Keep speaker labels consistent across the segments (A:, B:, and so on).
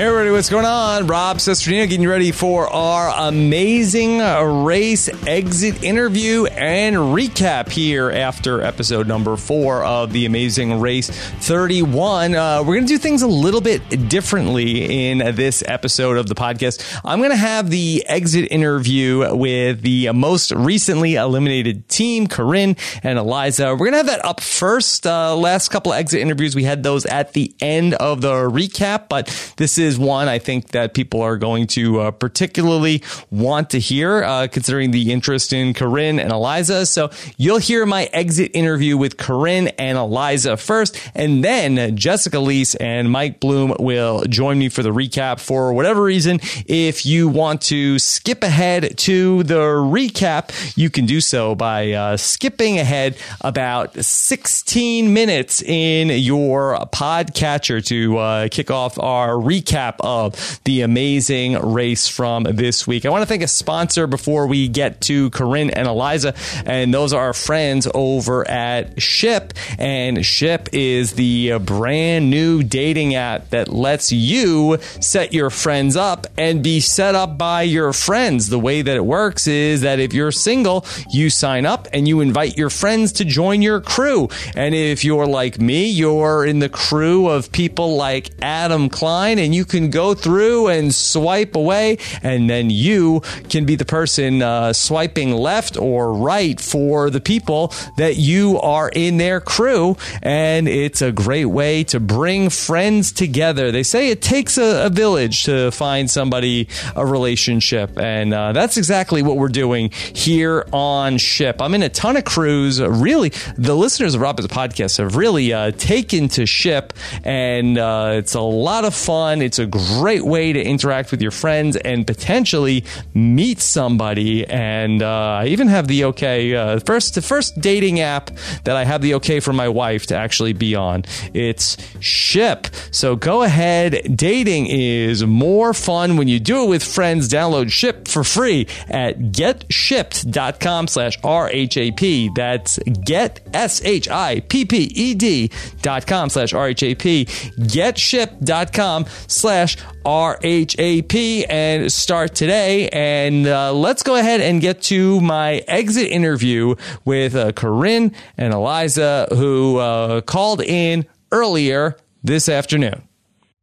A: Hey everybody, what's going on? Rob Cesternino getting ready for our amazing race exit interview and recap here after episode number four of the Amazing Race 31. Uh, we're going to do things a little bit differently in this episode of the podcast. I'm going to have the exit interview with the most recently eliminated team, Corinne and Eliza. We're going to have that up first. Uh, last couple of exit interviews, we had those at the end of the recap, but this is one I think that people are going to uh, particularly want to hear, uh, considering the interest in Corinne and Eliza. So you'll hear my exit interview with Corinne and Eliza first, and then Jessica Liese and Mike Bloom will join me for the recap. For whatever reason, if you want to skip ahead to the recap, you can do so by uh, skipping ahead about 16 minutes in your podcatcher to uh, kick off our recap of the amazing race from this week. I want to thank a sponsor before we get to Corinne and Eliza, and those are our friends over at Ship. And Ship is the brand new dating app that lets you set your friends up and be set up by your friends. The way that it works is that if you're single, you sign up and you invite your friends to join your crew. And if you're like me, you're in the crew of people like Adam Klein, and you can go through and swipe away, and then you can be the person uh, swiping left or right for the people that you are in their crew. And it's a great way to bring friends together. They say it takes a, a village to find somebody a relationship, and uh, that's exactly what we're doing here on Ship. I'm in a ton of crews. Really, the listeners of Robert's podcast have really uh, taken to Ship, and uh, it's a lot of fun. A great way to interact with your friends and potentially meet somebody. And uh, I even have the okay uh, first the first dating app that I have the okay for my wife to actually be on. It's Ship. So go ahead. Dating is more fun when you do it with friends. Download Ship for free at getshipped.com slash RHAP. That's get S H I P P E D dot com slash RHAP. Getshipped.com RHAP and start today. And uh, let's go ahead and get to my exit interview with uh, Corinne and Eliza, who uh, called in earlier this afternoon.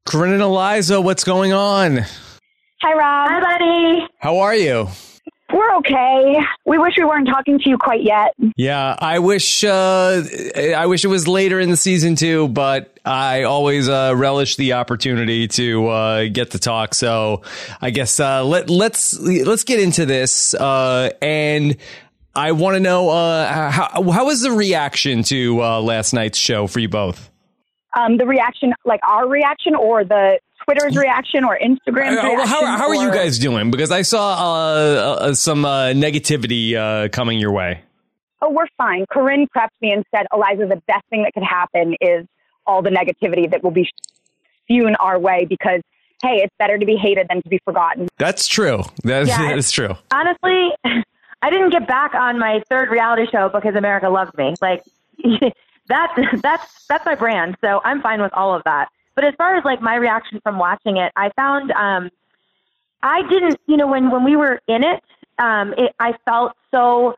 A: Corinne and Eliza, what's going on?
B: Hi, Rob.
C: Hi, buddy.
A: How are you?
B: We're okay. We wish we weren't talking to you quite yet.
A: Yeah, I wish uh, I wish it was later in the season too, but I always uh, relish the opportunity to uh, get to talk. So I guess uh, let let's let's get into this uh, and. I want to know uh, how how was the reaction to uh, last night's show for you both?
B: Um, the reaction, like our reaction, or the Twitter's reaction or Instagram's
A: Uh,
B: reaction?
A: how, how are you guys doing? Because I saw uh, uh, some uh, negativity uh, coming your way.
B: Oh, we're fine. Corinne prepped me and said, Eliza, the best thing that could happen is all the negativity that will be spewn our way because, hey, it's better to be hated than to be forgotten.
A: That's true. That,
C: Yeah.
A: that is true.
C: Honestly, I didn't get back on my third reality show because America loved me. Like that's that's that's my brand. So I'm fine with all of that. But as far as like my reaction from watching it, I found um I didn't, you know, when when we were in it, um it, I felt so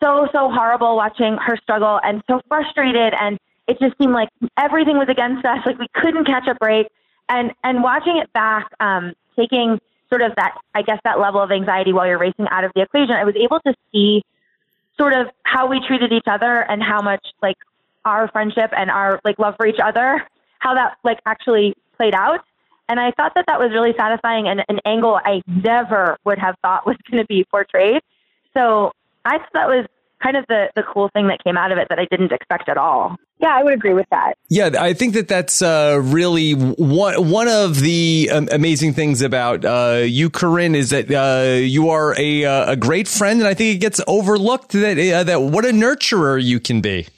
C: so so horrible watching her struggle and so frustrated and it just seemed like everything was against us like we couldn't catch a break. And and watching it back um taking sort of that i guess that level of anxiety while you're racing out of the equation i was able to see sort of how we treated each other and how much like our friendship and our like love for each other how that like actually played out and i thought that that was really satisfying and an angle i never would have thought was going to be portrayed so i thought that was kind of the the cool thing that came out of it that i didn't expect at all
B: Yeah, I would agree with that.
A: Yeah, I think that that's uh, really one one of the um, amazing things about uh, you, Corinne, is that uh, you are a uh, a great friend, and I think it gets overlooked that uh, that what a nurturer you can be.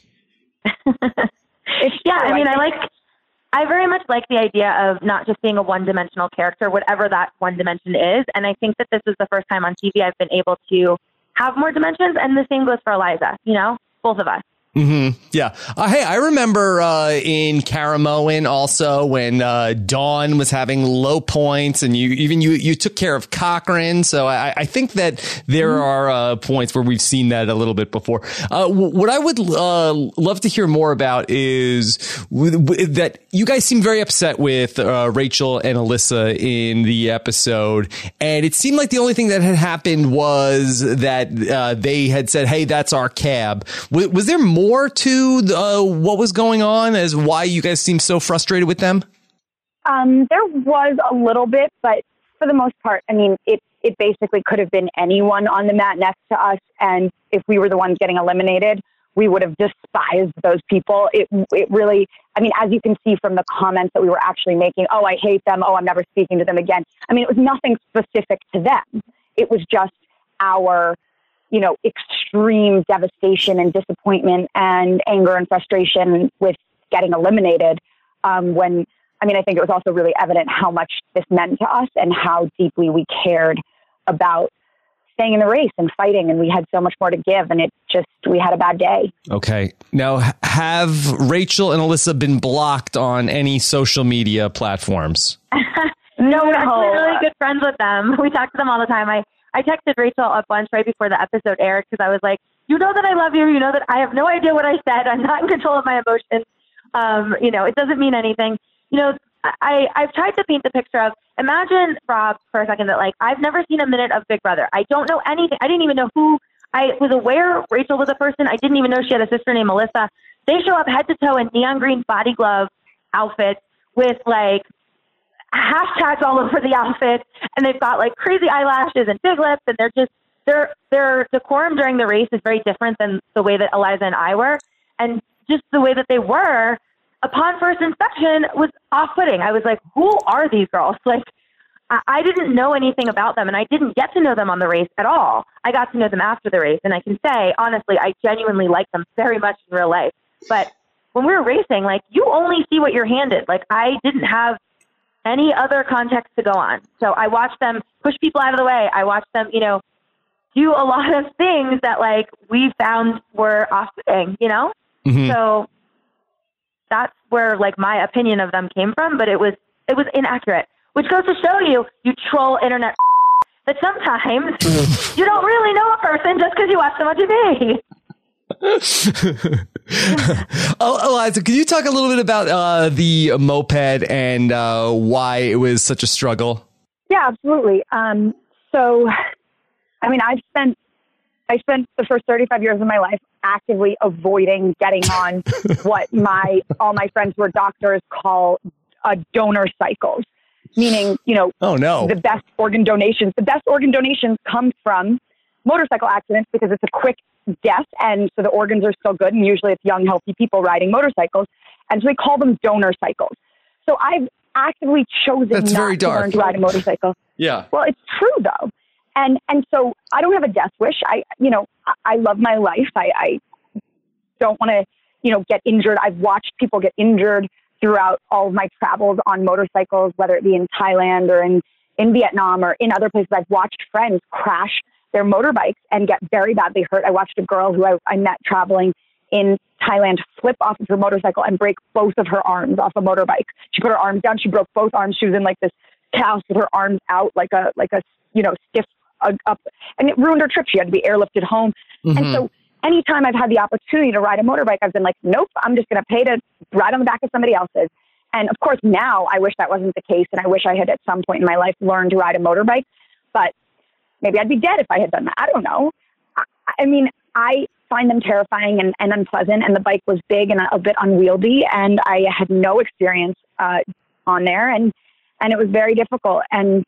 C: Yeah i mean i like i very much like the idea of not just being a one dimensional character whatever that one dimension is and i think that this is the first time on tv i've been able to have more dimensions and the same goes for eliza you know both of us
A: Mm-hmm. Yeah. Uh, hey, I remember uh, in Caramoan also when uh, Dawn was having low points, and you even you you took care of Cochran. So I, I think that there mm-hmm. are uh, points where we've seen that a little bit before. Uh, what I would uh, love to hear more about is that you guys seem very upset with Rachel and Elissa in the episode, and it seemed like the only thing that had happened was that they had said, "Hey, that's our cab." was, was there more? More to uh, what was going on as why you guys seem so frustrated with them?
B: Um, there was a little bit, but for the most part, I mean, it it basically could have been anyone on the mat next to us, and if we were the ones getting eliminated, we would have despised those people. It it really, I mean, as you can see from the comments that we were actually making, oh, I hate them. Oh, I'm never speaking to them again. I mean, it was nothing specific to them. It was just our you know, extreme devastation and disappointment and anger and frustration with getting eliminated. Um, when, I mean, I think it was also really evident how much this meant to us and how deeply we cared about staying in the race and fighting. And we had so much more to give. And it just, we had a bad day.
A: Okay. Now, have Rachel and Elissa been blocked on any social media platforms?
C: no, we're actually really good friends with them. We talk to them all the time. I, I texted Rachel a bunch right before the episode aired because I was like, you know that I love you. You know that I have no idea what I said. I'm not in control of my emotions. Um, you know, it doesn't mean anything. You know, I, I've tried to paint the picture of imagine Rob for a second that like I've never seen a minute of Big Brother. I don't know anything. I didn't even know who I was aware Rachel was a person. I didn't even know she had a sister named Melissa. They show up head to toe in neon green body glove outfits with like hashtags all over the outfit, and they've got like crazy eyelashes and big lips, and they're just their their decorum during the race is very different than the way that Eliza and I were, and just the way that they were upon first inspection was off-putting. I was like, who are these girls? Like. I didn't know anything about them and I didn't get to know them on the race at all. I got to know them after the race and I can say honestly I genuinely like them very much in real life. But when we were racing, like you only see what you're handed. Like I didn't have any other context to go on. So I watched them push people out of the way. I watched them, you know, do a lot of things that like we found were off-putting, you know? Mm-hmm. So that's where like my opinion of them came from, but it was it was inaccurate, which goes to show you, you troll internet that sometimes you don't really know a person just because you watch so much TV.
A: oh, Eliza, can you talk a little bit about uh, the moped and uh, why it was such a struggle?
B: Yeah, absolutely. Um, so, I mean, I've spent I spent the first 35 years of my life actively avoiding getting on what my all my friends who are doctors call a donor cycles, meaning you know,
A: oh no,
B: the best organ donations. The best organ donations come from motorcycle accidents because it's a quick death, and so the organs are still good, and usually it's young, healthy people riding motorcycles, and so we call them donor cycles. So I've actively chosen
A: That's
B: not
A: very dark.
B: to learn to ride a motorcycle.
A: yeah.
B: Well, it's true though, and and so I don't have a death wish. I you know I love my life. I, I don't want to you know get injured. I've watched people get injured throughout all of my travels on motorcycles, whether it be in Thailand or in in Vietnam or in other places. I've watched friends crash their motorbikes and get very badly hurt. I watched a girl who I, I met traveling in Thailand flip off of her motorcycle and break both of her arms off a motorbike. She put her arms down. She broke both arms. She was in like this cast with her arms out, like a like a you know stiff uh, up, and it ruined her trip. She had to be airlifted home. Mm-hmm. And so, anytime I've had the opportunity to ride a motorbike, I've been like, nope, I'm just going to pay to ride on the back of somebody else's. And of course, now I wish that wasn't the case, and I wish I had at some point in my life learned to ride a motorbike. But Maybe I'd be dead if I had done that. I don't know. I, I mean, I find them terrifying and, and unpleasant, and the bike was big and a, a bit unwieldy, and I had no experience uh, on there, and and it was very difficult. And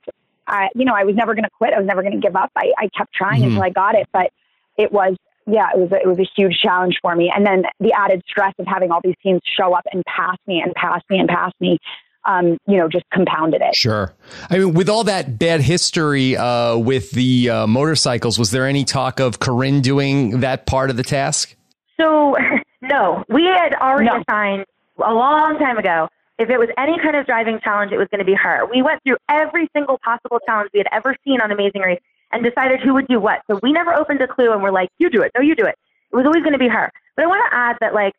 B: I, you know, I was never going to quit. I was never going to give up. I, I kept trying mm-hmm. until I got it, but it was yeah, it was a, it was a huge challenge for me. And then the added stress of having all these teams show up and pass me and pass me and pass me um, you know, just compounded it.
A: Sure. I mean, with all that bad history uh, with the uh, motorcycles, was there any talk of Corinne doing that part of the task?
C: So, no, we had already no. assigned a long time ago. If it was any kind of driving challenge, it was going to be her. We went through every single possible challenge we had ever seen on Amazing Race and decided who would do what. So we never opened a clue and we're like, you do it. No, you do it. It was always going to be her. But I want to add that like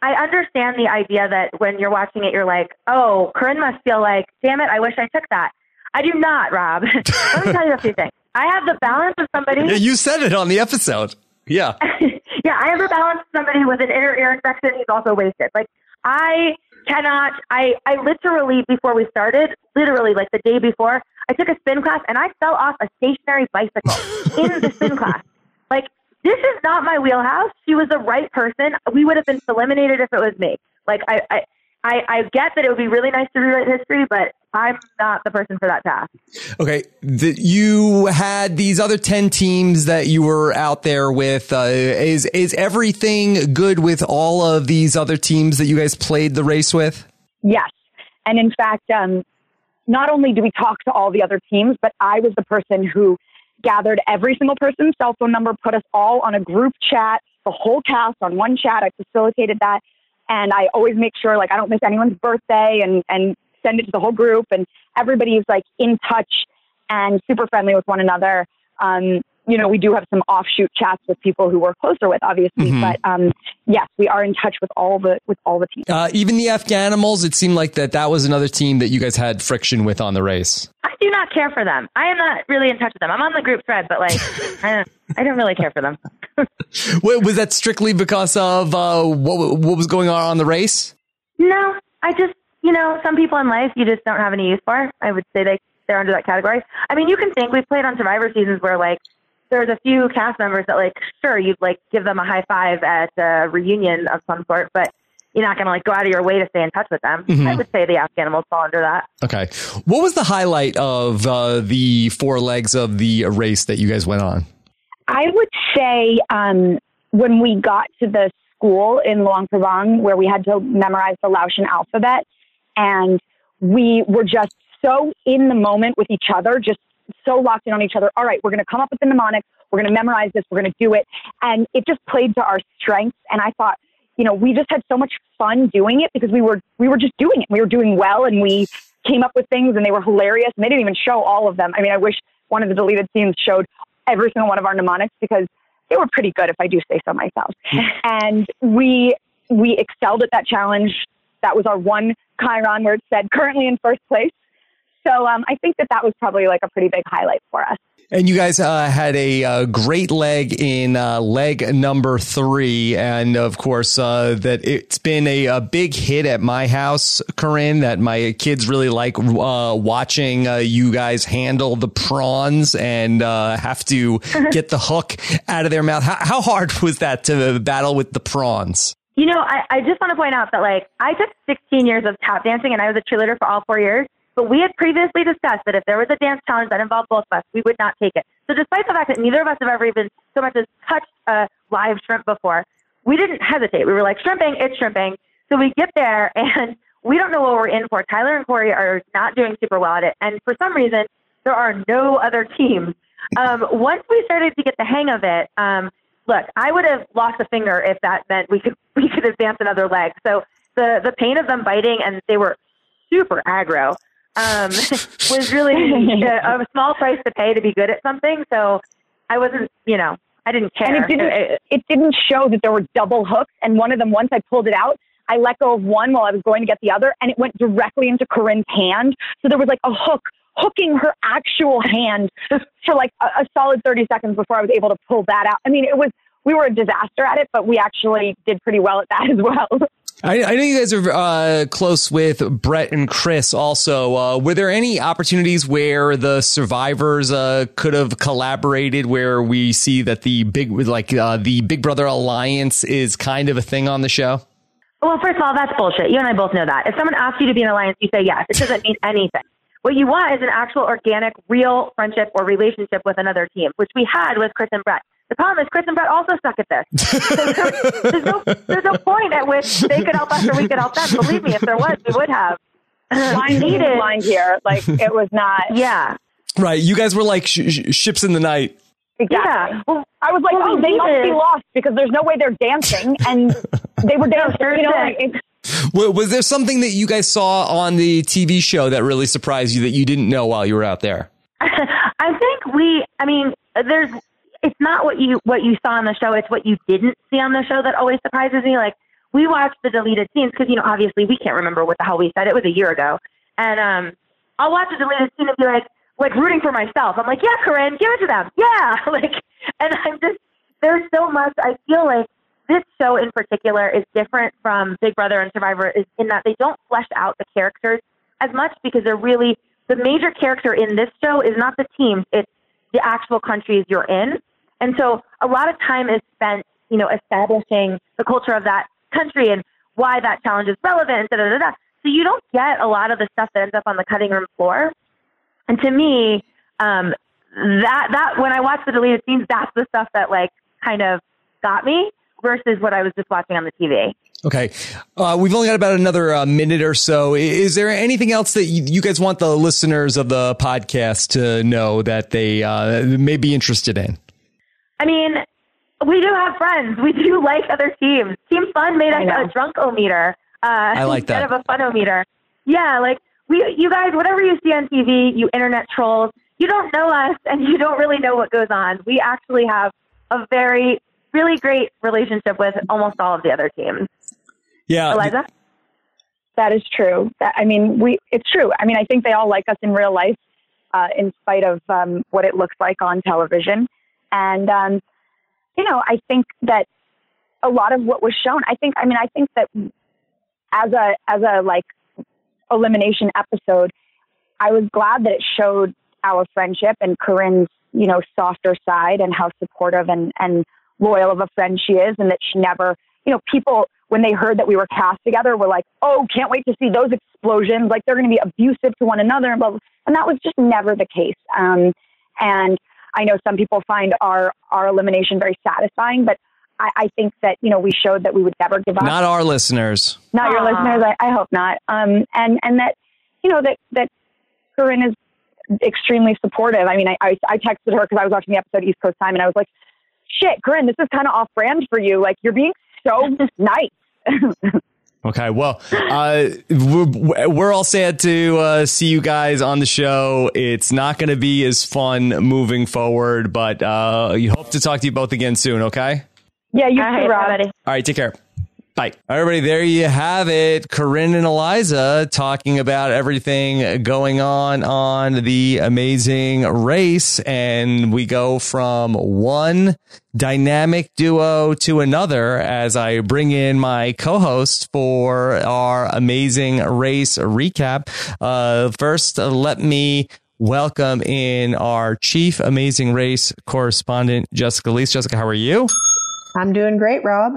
C: I understand the idea that when you're watching it, you're like, oh, Corinne must feel like, damn it, I wish I took that. I do not, Rob. Let me tell you a few things. I have the balance of somebody.
A: Yeah, you said it on the episode. Yeah.
C: yeah, I have the balance of somebody with an inner ear infection. He's also wasted. Like I cannot. I I literally before we started, literally like the day before, I took a spin class and I fell off a stationary bicycle in the spin class. Like this is not my wheelhouse. She was the right person. We would have been eliminated if it was me. Like I, I I, I get that it would be really nice to rewrite history, but I'm not the person for that task.
A: Okay. The, you had these other 10 teams that you were out there with. Uh, is, is everything good with all of these other teams that you guys played the race with?
B: Yes. And in fact, um, not only do we talk to all the other teams, but I was the person who gathered every single person's cell phone number, put us all on a group chat, the whole cast on one chat. I facilitated that and I always make sure like I don't miss anyone's birthday and and send it to the whole group and everybody's like in touch and super friendly with one another. Um, you know, we do have some offshoot chats with people who we're closer with, obviously, mm-hmm. but um, yes, we are in touch with all the with all the teams.
A: Uh, even the Afghanimals, it seemed like that that was another team that you guys had friction with on the race.
C: I do not care for them. I am not really in touch with them. I'm on the group thread, but like, I don't, I don't really care for them.
A: was that strictly because of uh, what what was going on on the race?
C: No, I just you know some people in life you just don't have any use for. I would say they they're under that category. I mean, you can think we've played on Survivor seasons where like there's a few cast members that like sure you'd like give them a high five at a reunion of some sort, but you're not going to like go out of your way to stay in touch with them. Mm-hmm. I would say the Afghanimals fall under that.
A: Okay, what was the highlight of uh, the four legs of the race that you guys went on?
B: I would say um, when we got to the school in Luang Prabang where we had to memorize the Laotian alphabet, and we were just so in the moment with each other, just so locked in on each other. All right, we're going to come up with the mnemonic. We're going to memorize this. We're going to do it. And it just played to our strengths. And I thought, you know, we just had so much fun doing it because we were, we were just doing it. We were doing well and we came up with things and they were hilarious. And they didn't even show all of them. I mean, I wish one of the deleted scenes showed every single one of our mnemonics because they were pretty good if I do say so myself. and we, we excelled at that challenge. That was our one chyron where it said currently in first place. So um, I think that that was probably like a pretty big highlight for us.
A: And you guys uh, had a uh, great leg in uh, leg number three. And of course, uh, that it's been a, a, big hit at my house, Corinne, that my kids really like uh, watching uh, you guys handle the prawns and have to get the hook out of their mouth. How, how, hard was that to battle with the prawns?
C: You know, I, I just want to point out that like I took 16 years of tap dancing and I was a cheerleader for all four years. But we had previously discussed that if there was a dance challenge that involved both of us, we would not take it. So despite the fact that neither of us have ever even so much as touched a live shrimp before, we didn't hesitate. We were like, shrimping, it's shrimping. So we get there and we don't know what we're in for. Tyler and Korey are not doing super well at it. And for some reason, there are no other teams. Um, once we started to get the hang of it, um, look, I would have lost a finger if that meant we could we could advance another leg. So the the pain of them biting and they were super aggro um, was really a, a small price to pay to be good at something. So I wasn't, you know, I didn't care.
B: And it didn't, it, it didn't show that there were double hooks. And one of them, once I pulled it out, I let go of one while I was going to get the other, and it went directly into Corinne's hand. So there was like a hook hooking her actual hand for like a, a solid 30 seconds before I was able to pull that out. I mean, it was, we were a disaster at it, but we actually did pretty well at that as well.
A: I, I know you guys are uh, close with Bret and Chris. Also, uh, were there any opportunities where the survivors uh, could have collaborated? Where we see that the big, like uh, the Big Brother alliance, is kind of a thing on the show.
C: Well, first of all, that's bullshit. You and I both know that. If someone asks you to be an alliance, you say yes. It doesn't mean anything. What you want is an actual organic, real friendship or relationship with another team, which we had with Chris and Bret. The problem is Chris and Bret also suck at this. So there's, no, there's no point at which they could help us or we could help them. Believe me, if there was, we would have.
B: Blind needed blind here. Like it was not.
C: Yeah.
A: Right. You guys were like sh- sh- ships in the night.
B: Exactly. Yeah. Well, I was like, well, oh, they must be lost because there's no way they're dancing, and they were dancing. you know, like,
A: was there something that you guys saw on the TV show that really surprised you that you didn't know while you were out there?
C: I think we. I mean, there's it's not what you what you saw on the show. It's what you didn't see on the show that always surprises me. Like we watched the deleted scenes because you know obviously we can't remember what the hell we said. It was a year ago, and um, I'll watch a deleted scene and be like like rooting for myself. I'm like, yeah, Corinne, give it to them, yeah, like, and I'm just there's so much. I feel like this show in particular is different from Big Brother and Survivor is in that they don't flesh out the characters as much because they're really the major character in this show is not the teams, it's the actual countries you're in. And so a lot of time is spent, you know, establishing the culture of that country and why that challenge is relevant. Da, da, da, da. So you don't get a lot of the stuff that ends up on the cutting room floor. And to me, um, that that when I watch the deleted scenes, that's the stuff that like kind of got me versus what I was just watching on the TV.
A: Okay. Uh, we've only got about another uh, minute or so. Is there anything else that you, guys want the listeners of the podcast to know that they uh, may be interested in?
C: I mean, we do have friends. We do like other teams. Team Fun made us a drunk-o-meter.
A: Uh, I like
C: instead
A: that.
C: of a fun-o-meter. Yeah, like we, you guys, whatever you see on TV, you internet trolls, you don't know us and you don't really know what goes on. We actually have a very, really great relationship with almost all of the other teams.
A: Yeah.
C: Eliza?
B: That is true. That, I mean, we, it's true. I mean, I think they all like us in real life, uh, in spite of um, what it looks like on television. And, um, you know, I think that a lot of what was shown, I think, I mean, I think that as a, as a like elimination episode, I was glad that it showed our friendship and Corinne's, you know, softer side and how supportive and, and loyal of a friend she is and that she never, you know, people, when they heard that we were cast together were like, oh, can't wait to see those explosions. Like they're going to be abusive to one another. And, blah, blah. and that was just never the case. Um, and I know some people find our, our elimination very satisfying, but I, I think that, you know, we showed that we would never give up.
A: Not our listeners.
B: Not your listeners. I, I hope not. Um, and, and that, you know, that, that Corinne is extremely supportive. I mean, I, I, I texted her because I was watching the episode East Coast Time and I was like, shit, Corinne, this is kind of off brand for you. Like you're being so nice.
A: Okay, well, uh, we're, we're, all sad to uh, see you guys on the show. It's not going to be as fun moving forward, but uh, you hope to talk to you both again soon. Okay?
B: Yeah, you too, Rob.
A: All right, take care. Bye. Everybody, there you have it. Corinne and Eliza talking about everything going on on the amazing race. And we go from one dynamic duo to another as I bring in my co-host for our amazing race recap. Uh, first, let me welcome in our chief amazing race correspondent, Jessica Liese. Jessica, how are you?
D: I'm doing great, Rob.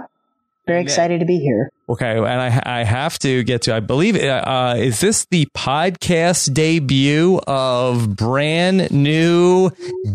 D: Very excited to be here.
A: Okay, and I I have to get to. I believe uh, is this the podcast debut of brand new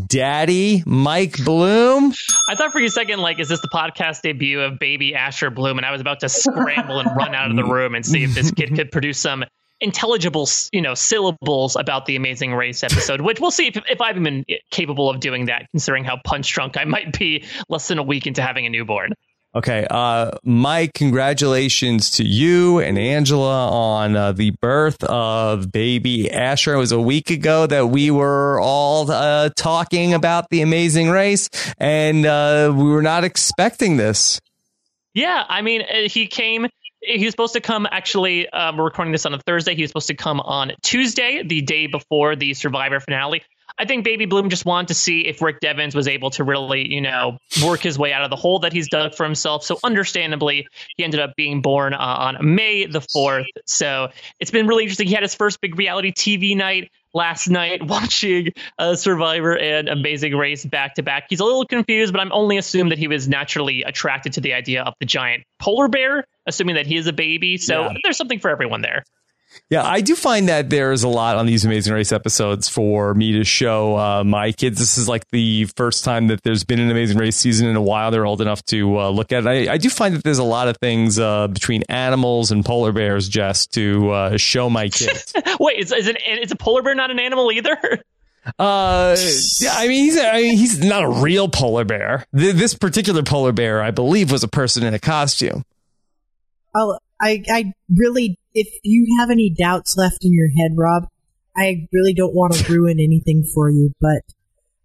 A: Daddy Mike Bloom?
E: I thought for a second, like, is this the podcast debut of Baby Asher Bloom? And I was about to scramble and run out of the room and see if this kid could produce some intelligible, you know, syllables about the Amazing Race episode. Which we'll see if if I've been capable of doing that, considering how punch drunk I might be less than a week into having a newborn.
A: Okay, uh, Mike, congratulations to you and Angela on uh, the birth of baby Asher. It was a week ago that we were all uh, talking about the amazing race, and uh, we were not expecting this.
E: Yeah, I mean, uh, he came. He was supposed to come. Actually, um, we're recording this on a Thursday. He was supposed to come on Tuesday, the day before the Survivor finale. I think Baby Bloom just wanted to see if Rick Devens was able to really, you know, work his way out of the hole that he's dug for himself. So, understandably, he ended up being born uh, on May the 4th. So, it's been really interesting. He had his first big reality TV night last night watching uh, Survivor and Amazing Race back to back. He's a little confused, but I'm only assuming that he was naturally attracted to the idea of the giant polar bear, assuming that he is a baby. So, yeah. there's something for everyone there.
A: Yeah, I do find that there's a lot on these Amazing Race episodes for me to show uh, my kids. This is like the first time that there's been an Amazing Race season in a while. They're old enough to uh, look at it. I, I, do find that there's a lot of things uh, between animals and polar bears, just to uh, show my kids.
E: Wait, is, is, it, is a polar bear not an animal either?
A: Uh, yeah, I mean, he's I mean, he's not a real polar bear. This particular polar bear, I believe, was a person in a costume.
D: Oh, I, I really if you have any doubts left in your head, Rob, I really don't want to ruin anything for you, but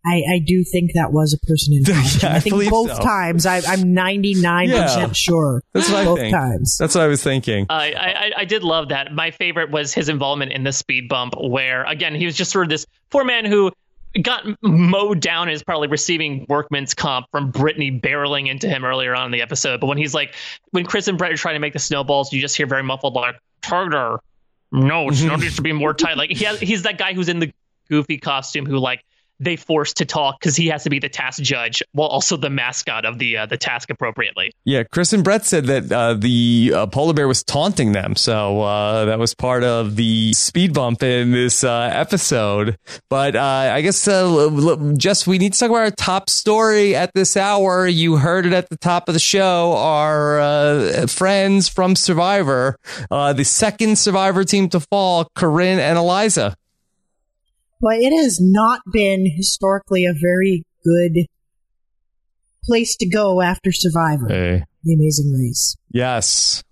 D: I, I do think that was a person in costume.
A: Yeah, I
D: I think
A: believe
D: both
A: so.
D: times. I, I'm 99%
A: Yeah.
D: sure.
A: That's what I
D: both
A: think.
D: times.
A: That's what I was thinking.
E: Uh, I, I I did love that. My favorite was his involvement in the speed bump, where again he was just sort of this poor man who got mowed down and is probably receiving workman's comp from Britney barreling into him earlier on in the episode. But when he's like, when Chris and Bret are trying to make the snowballs, you just hear very muffled like "Tartar." No, it snow needs to be more tight. Like he has, he's that guy who's in the goofy costume who like they force to talk because he has to be the task judge while also the mascot of the uh, the task appropriately.
A: Yeah, Chris and Bret said that uh, the uh, polar bear was taunting them, so uh, that was part of the speed bump in this uh, episode. But uh, I guess just we need to talk about our top story at this hour. You heard it at the top of the show. Our friends from Survivor, the second Survivor team to fall, Corinne and Eliza.
D: But it has not been historically a very good place to go after Survivor,
A: Hey.
D: The Amazing Race.
A: Yes.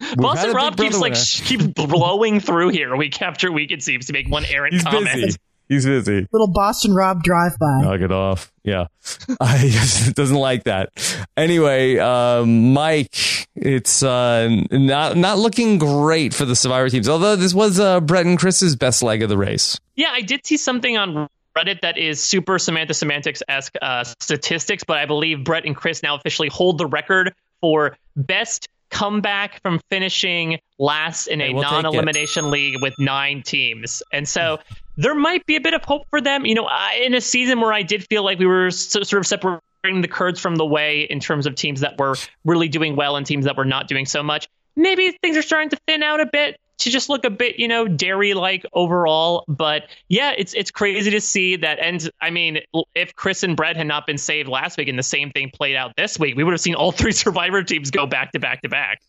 A: We've
E: Boston Rob keeps
A: Brother
E: like sh- keeps blowing through here week after week. It seems to make one errant
A: He's
E: comment.
A: busy. He's busy.
D: Little Boston Rob drive by.
A: Knock it off. Yeah. I guess it doesn't like that. Anyway, um, Mike, it's uh, not not looking great for the Survivor teams. Although this was uh, Bret and Chris's best leg of the race.
E: Yeah, I did see something on Reddit that is super Samantha Semantics esque uh, statistics, but I believe Bret and Chris now officially hold the record for best comeback from finishing last in
A: Hey,
E: a
A: we'll
E: non elimination league with nine teams. And so there might be a bit of hope for them. You know, I, in a season where I did feel like we were so, sort of separating the curds from the whey in terms of teams that were really doing well and teams that were not doing so much, maybe things are starting to thin out a bit to just look a bit, you know, dairy like overall. But yeah, it's it's crazy to see that. And I mean, if Chris and Bret had not been saved last week and the same thing played out this week, we would have seen all three Survivor teams go back to back to back.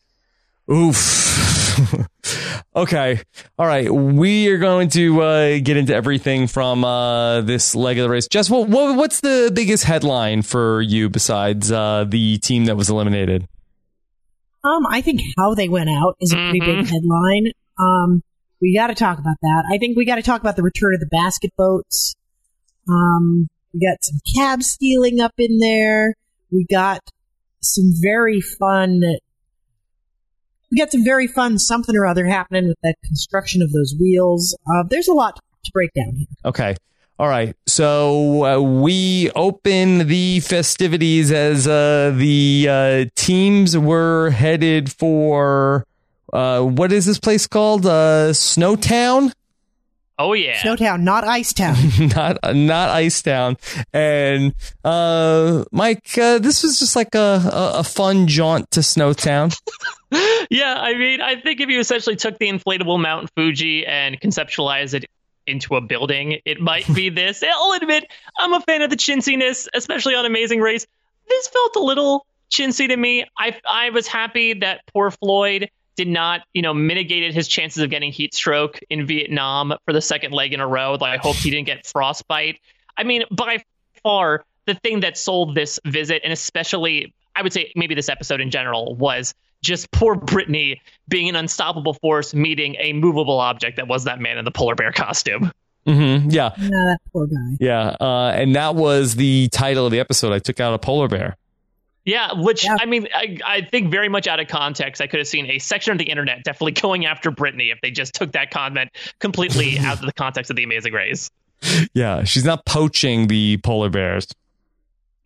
A: Oof. okay. All right. We are going to uh, get into everything from uh, this leg of the race. Jess, what, what, what's the biggest headline for you besides uh, the team that was eliminated?
D: Um, I think how they went out is a pretty
E: Mhm.
D: big headline. Um, we got to talk about that. I think we got to talk about the return of the basket boats. Um, we got some cab stealing up in there. We got some very fun. We got some very fun something or other happening with the construction of those wheels. Uh, there's a lot to break down here.
A: Okay. All right. So uh, we open the festivities as uh, the uh, teams were headed for uh, what is this place called? Uh, Snowtown?
E: Oh yeah.
D: Snowtown, not Icetown.
A: not not Ice Town. And uh, Mike, uh, this was just like a, a, a fun jaunt to Snowtown.
E: yeah, I mean, I think if you essentially took the inflatable Mount Fuji and conceptualized it into a building, it might be this. I'll admit, I'm a fan of the chintziness, especially on Amazing Race. This felt a little chintzy to me. I I was happy that poor Floyd did not, you know, mitigated his chances of getting heat stroke in Vietnam for the second leg in a row. Like, I hoped he didn't get frostbite. I mean, by far, the thing that sold this visit, and especially, I would say maybe this episode in general, was just poor Britney being an unstoppable force meeting a movable object that was that man in the polar bear costume.
A: hmm Yeah.
D: no, that poor guy.
A: Yeah. Uh, and that was the title of the episode. I took out a polar bear.
E: Yeah, which
D: Yeah.
E: I mean, I, I think very much out of context, I could have seen a section of the internet definitely going after Britney if they just took that comment completely out of the context of the Amazing Race.
A: Yeah. She's not poaching the polar bears.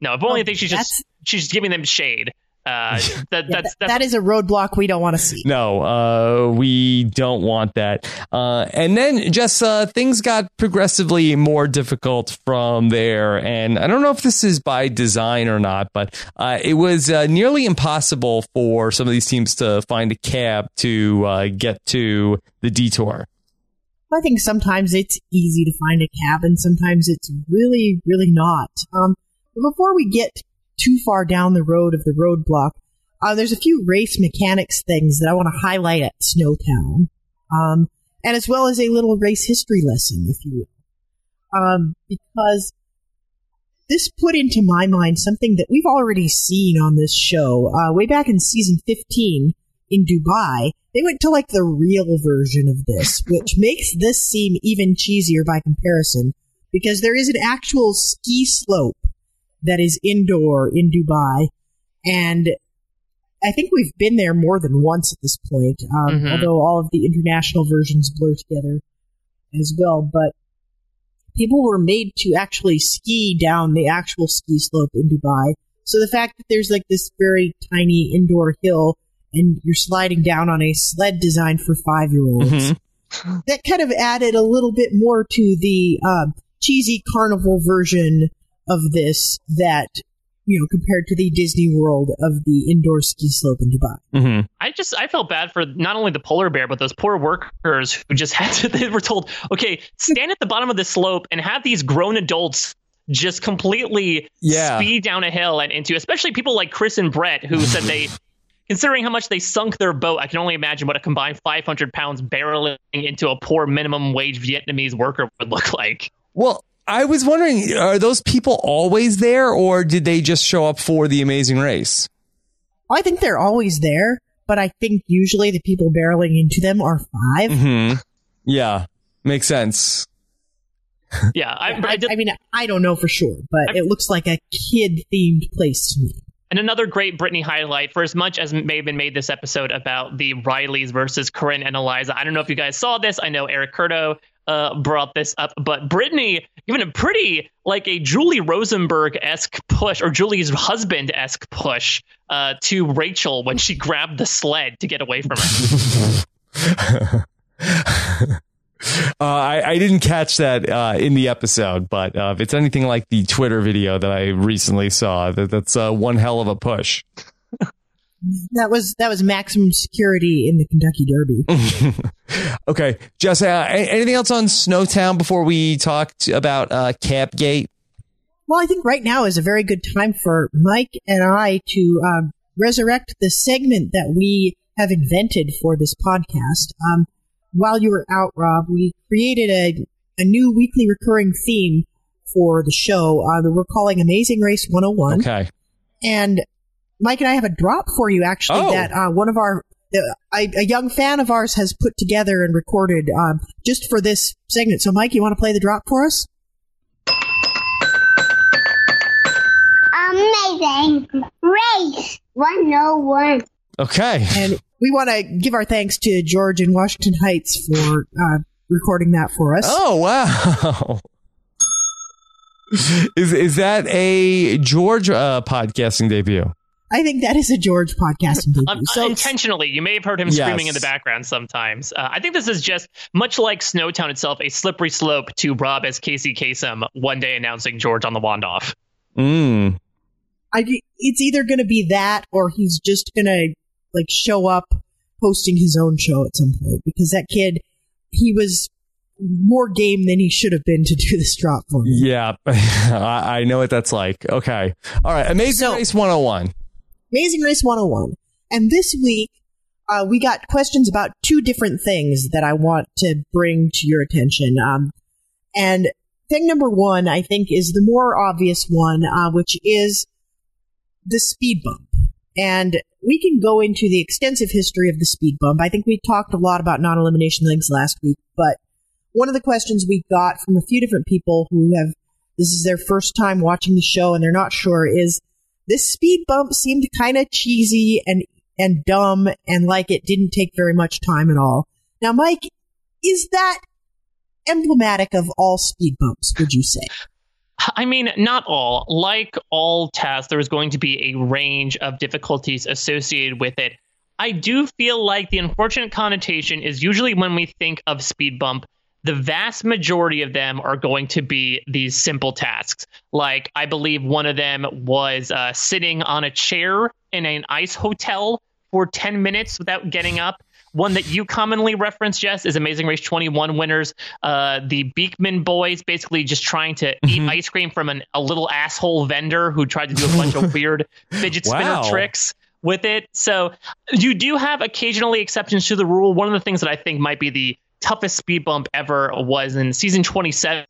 E: No, if only oh, I
D: Oh,
E: think she's just she's giving them shade. Uh, that,
D: Yeah,
E: that's that's
D: that is a roadblock we don't want to see.
A: No, uh, we don't want that. Uh, and then just uh, things got progressively more difficult from there. And I don't know if this is by design or not, but uh, it was uh, nearly impossible for some of these teams to find a cab to uh, get to the detour.
D: I think sometimes it's easy to find a cab, and sometimes it's really, really not. Um, but before we get too far down the road of the roadblock, uh, there's a few race mechanics things that I want to highlight at Snowtown, um, and as well as a little race history lesson, if you will, um, because this put into my mind something that we've already seen on this show uh, way back in season 15 in Dubai. They went to like the real version of this, which makes this seem even cheesier by comparison. because there is an actual ski slope that is indoor in Dubai, and I think we've been there more than once at this point. Um,
E: Mhm.
D: Although all of the international versions blur together as well, but people were made to actually ski down the actual ski slope in Dubai. So the fact that there's like this very tiny indoor hill and you're sliding down on a sled designed for five year olds,
A: Mhm.
D: that kind of added a little bit more to the um, cheesy carnival version of this that, you know, compared to the Disney World of the indoor ski slope in Dubai.
A: Mhm.
E: I just I felt bad for not only the polar bear but those poor workers who just had to. They were told, okay, stand at the bottom of the slope and have these grown adults just completely
A: Yeah.
E: speed down a hill and into, especially people like Chris and Bret who said they. Considering how much they sunk their boat, I can only imagine what a combined 500 pounds barreling into a poor minimum wage Vietnamese worker would look like.
A: Well, I was wondering, are those people always there, or did they just show up for the Amazing Race?
D: I think they're always there, but I think usually the people barreling into them are 5
A: Hmm. Yeah, makes sense.
E: Yeah, I,
D: I,
E: I did,
D: I mean, I don't know for sure, but it looks like a kid themed place to me.
E: And another great Britney highlight, for as much as may have been made this episode about the Reillys versus Corinne and Eliza. I don't know if you guys saw this. I know Eric Curto uh, brought this up, but Britney given a pretty like a Julie Rosenberg esque push or Julie's husband esque push uh, to Rachel when she grabbed the sled to get away from her.
A: Uh, I, I didn't catch that uh, in the episode, but uh, if it's anything like the Twitter video that I recently saw, that, that's uh, one hell of a push.
D: That was that was maximum security in the Kentucky Derby.
A: Okay, Jess, uh, anything else on Snowtown before we talk about uh, Capgate?
D: Well, I think right now is a very good time for Mike and I to um, resurrect the segment that we have invented for this podcast. Um, while you were out, Rob, we created a, a new weekly recurring theme for the show uh, that we're calling Amazing Race 101.
A: Okay.
D: And Mike and I have a drop for you, actually,
A: Oh.
D: that uh, one of our, uh, a, a young fan of ours has put together and recorded um, just for this segment. So, Mike, you want to play the drop for us?
F: Amazing race 101.
A: Okay.
D: And we want to give our thanks to George in Washington Heights for uh, recording that for us.
A: Oh wow. is is that a George uh, podcasting debut?
D: I think that is a George podcasting debut.
E: Un-
D: so
E: intentionally, you may have heard him
A: Yes.
E: screaming in the background sometimes. Uh, I think this is just much like Snowtown itself, a slippery slope to Rob as Casey Kasem one day announcing George on the wand off.
A: Mm.
D: I, it's either going to be that or he's just going to like show up hosting his own show at some point because that kid, he was more game than he should have been to do this drop for me.
A: Yeah, I, I know what that's like. Okay. All right. Amazing
D: So-
A: Race 101.
D: Amazing Race 101. And this week, uh, we got questions about two different things that I want to bring to your attention. Um, and thing number one, I think, is the more obvious one, uh, which is the speed bump. And we can go into the extensive history of the speed bump. I think we talked a lot about non elimination legs last week, but one of the questions we got from a few different people who have this is their first time watching the show and they're not sure is this speed bump seemed kind of cheesy and and dumb and like it didn't take very much time at all. Now, Mike, is that emblematic of all speed bumps? Would you say?
E: I mean, not all. Like all tasks, there is going to be a range of difficulties associated with it. I do feel like the unfortunate connotation is usually when we think of speed bump, the vast majority of them are going to be these simple tasks. Like, I believe one of them was uh, sitting on a chair in an ice hotel for 10 minutes without getting up. One that you commonly reference, Jess, is Amazing Race 21 winners. Uh, the Beekman boys basically just trying to eat ice cream from an, a little asshole vendor who tried to do a bunch of weird fidget spinner
A: Wow.
E: tricks with it. So you do have occasionally exceptions to the rule. One of the things that I think might be the toughest speed bump ever was in season 27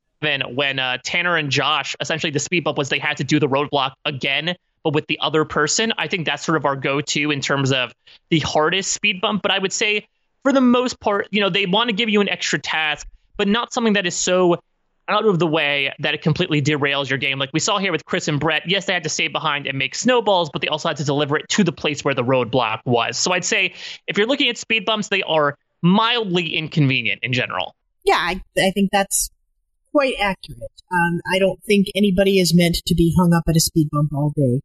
E: when uh, Tanner and Josh essentially the speed bump was they had to do the roadblock again but with the other person. I think that's sort of our go-to in terms of the hardest speed bump. But I would say for the most part, you know, they want to give you an extra task, but not something that is so out of the way that it completely derails your game. Like we saw here with Chris and Bret. Yes, they had to stay behind and make snowballs, but they also had to deliver it to the place where the roadblock was. So I'd say if you're looking at speed bumps, they are mildly inconvenient in general.
D: Yeah, I, I think that's quite accurate. Um, I don't think anybody is meant to be hung up at a speed bump all day.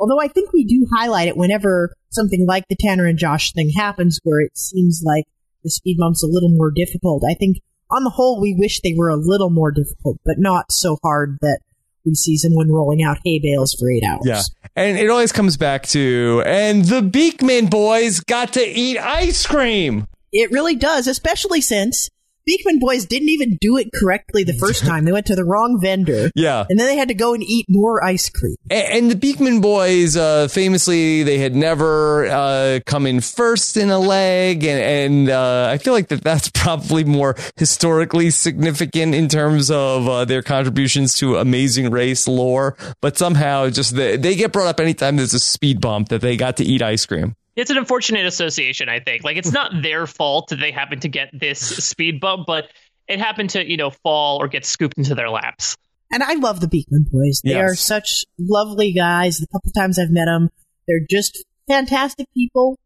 D: Although I think we do highlight it whenever something like the Tanner and Josh thing happens, where it seems like the speed bump's a little more difficult. I think on the whole, we wish they were a little more difficult, but not so hard that we see someone rolling out hay bales for eight hours.
A: Yeah. And it always comes back to, and the Beekman boys got to eat ice cream.
D: It really does, especially since Beekman Boys didn't even do it correctly the first time. They went to the wrong vendor.
A: Yeah.
D: And then they had to go and eat more ice cream.
A: And, and the Beekman boys, uh, famously, they had never uh, come in first in a leg, and, and uh, I feel like that that's probably more historically significant in terms of uh, their contributions to Amazing Race lore. But somehow, just the, they get brought up anytime there's a speed bump that they got to eat ice cream.
E: It's an unfortunate association, I think. Like it's not their fault that they happen to get this speed bump, but it happened to, you know, fall or get scooped into their laps.
D: And I love the Beekman boys. They
A: Yes.
D: are such lovely guys. The couple times I've met them, they're just fantastic people.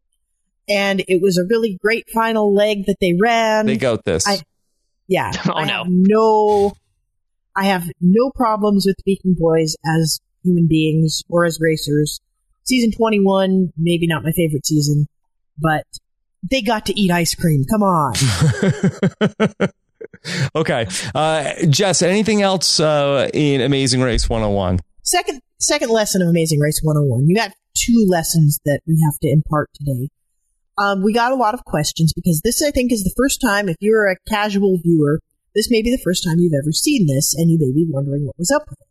D: And it was a really great final leg that they ran.
A: They got this.
D: I- yeah.
E: Oh,
D: I
E: no.
D: No, I have no problems with the Beekman Boys as human beings or as racers. Season 21, maybe not my favorite season, but they got to eat ice cream. Come on.
A: okay. Uh, Jess, anything else uh, in Amazing Race 101?
D: second, second lesson of Amazing Race 101. You got two lessons that we have to impart today. Um, we got a lot of questions because this, I think, is the first time, if you're a casual viewer, this may be the first time you've ever seen this, and you may be wondering what was up with it.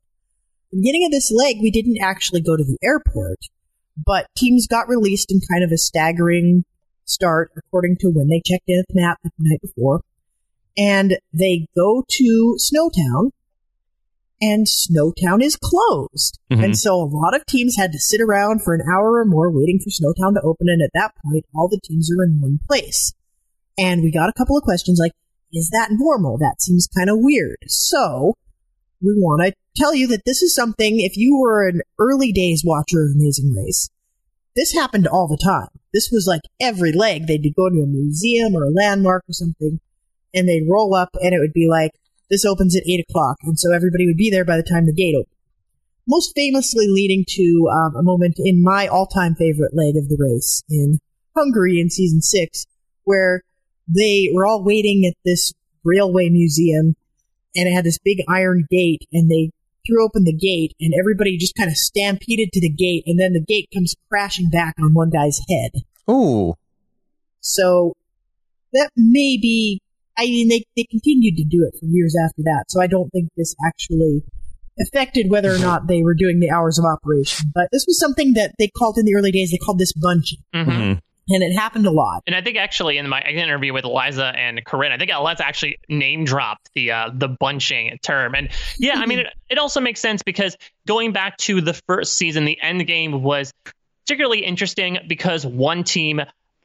D: The beginning of this leg, we didn't actually go to the airport, but teams got released in kind of a staggering start according to when they checked in at the map the night before. And they go to Snowtown, and Snowtown is closed.
A: Mhm.
D: And so a lot of teams had to sit around for an hour or more waiting for Snowtown to open. And at that point, all the teams are in one place. And we got a couple of questions like, is that normal? That seems kind of weird. So we want to tell you that this is something, if you were an early days watcher of Amazing Race, this happened all the time. This was like every leg. They'd be going to a museum or a landmark or something, and they'd roll up, and it would be like, this opens at 8 o'clock. And so everybody would be there by the time the gate opened. Most famously leading to um, a moment in my all time favorite leg of the race in Hungary in season six, where they were all waiting at this railway museum and it had this big iron gate and they threw open the gate and everybody just kind of stampeded to the gate and then the gate comes crashing back on one guy's head.
A: Ooh.
D: So that may be, I mean, they, they continued to do it for years after that. So I don't think this actually affected whether or not they were doing the hours of operation. But this was something that they called in the early days, they called this bunching.
E: Mhm.
D: And it happened a lot.
E: And I think actually in my interview with Eliza and Corinne, I think Eliza actually name dropped the uh, the bunching term. And yeah, I mean it, it also makes sense because going back to the first season, the end game was particularly interesting because one team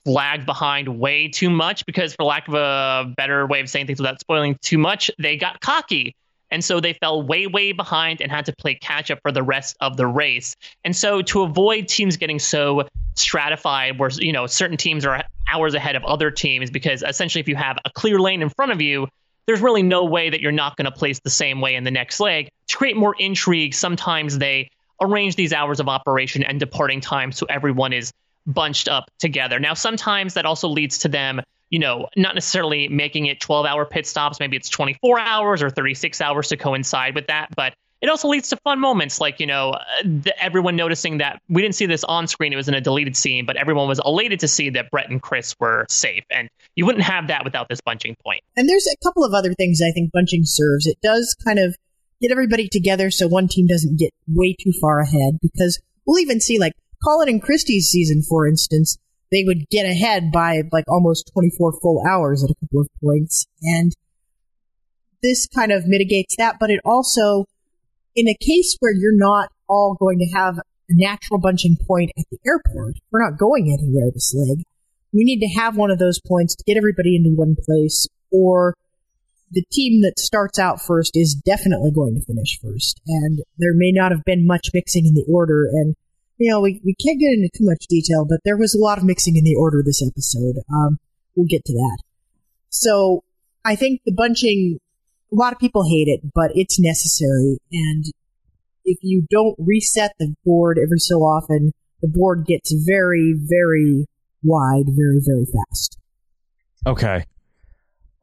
E: lagged behind way too much because for lack of a better way of saying things without spoiling too much, they got cocky. And so they fell way, way behind and had to play catch up for the rest of the race. And so to avoid teams getting so stratified where, you know, certain teams are hours ahead of other teams, because essentially if you have a clear lane in front of you, there's really no way that you're not going to place the same way in the next leg. To create more intrigue, sometimes they arrange these hours of operation and departing times so everyone is bunched up together. Now, sometimes that also leads to them, you know, not necessarily making it 12 hour pit stops. Maybe it's 24 hours or 36 hours to coincide with that. But it also leads to fun moments like, you know, uh, the, everyone noticing that we didn't see this on screen. It was in a deleted scene, but everyone was elated to see that Bret and Chris were safe. And you wouldn't have that without this bunching point.
D: And there's a couple of other things I think bunching serves. It does kind of get everybody together so one team doesn't get way too far ahead because we'll even see like Colin and Christie's season, for instance, they would get ahead by like almost 24 full hours at a couple of points. And this kind of mitigates that, but it also, in a case where you're not all going to have a natural bunching point at the airport, we're not going anywhere this leg. We need to have one of those points to get everybody into one place or the team that starts out first is definitely going to finish first, and there may not have been much mixing in the order. And you know, we we can't get into too much detail, but there was a lot of mixing in the order this episode. Um, we'll get to that. So I think the bunching, a lot of people hate it, but it's necessary. And if you don't reset the board every so often, the board gets very, very wide very, very fast.
A: Okay.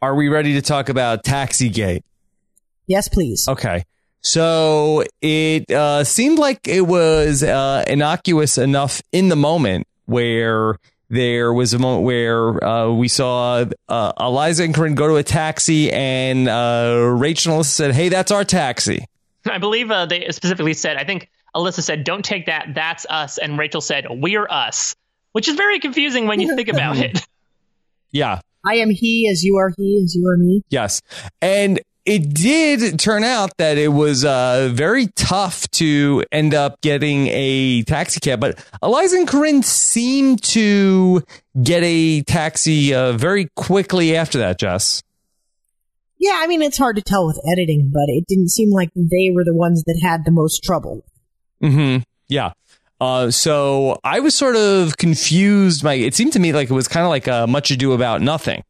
A: Are we ready to talk about Taxigate?
D: Yes, please.
A: Okay. So it uh, seemed like it was uh, innocuous enough in the moment where there was a moment where uh, we saw uh, Eliza and Corinne go to a taxi, and uh, Rachel said, "Hey, that's our taxi."
E: I believe uh, they specifically said. I think Elissa said, "Don't take that. That's us," and Rachel said, "We're us," which is very confusing when you think about it.
A: Yeah.
D: I am he as you are he as you are me.
A: Yes. And it did turn out that it was uh, very tough to end up getting a taxi cab, but Eliza and Corinne seemed to get a taxi uh, very quickly after that, Jess.
D: Yeah, I mean, it's hard to tell with editing, but it didn't seem like they were the ones that had the most trouble.
A: hmm Yeah. Uh, so I was sort of confused. My it seemed to me like it was kind of like a much ado about nothing.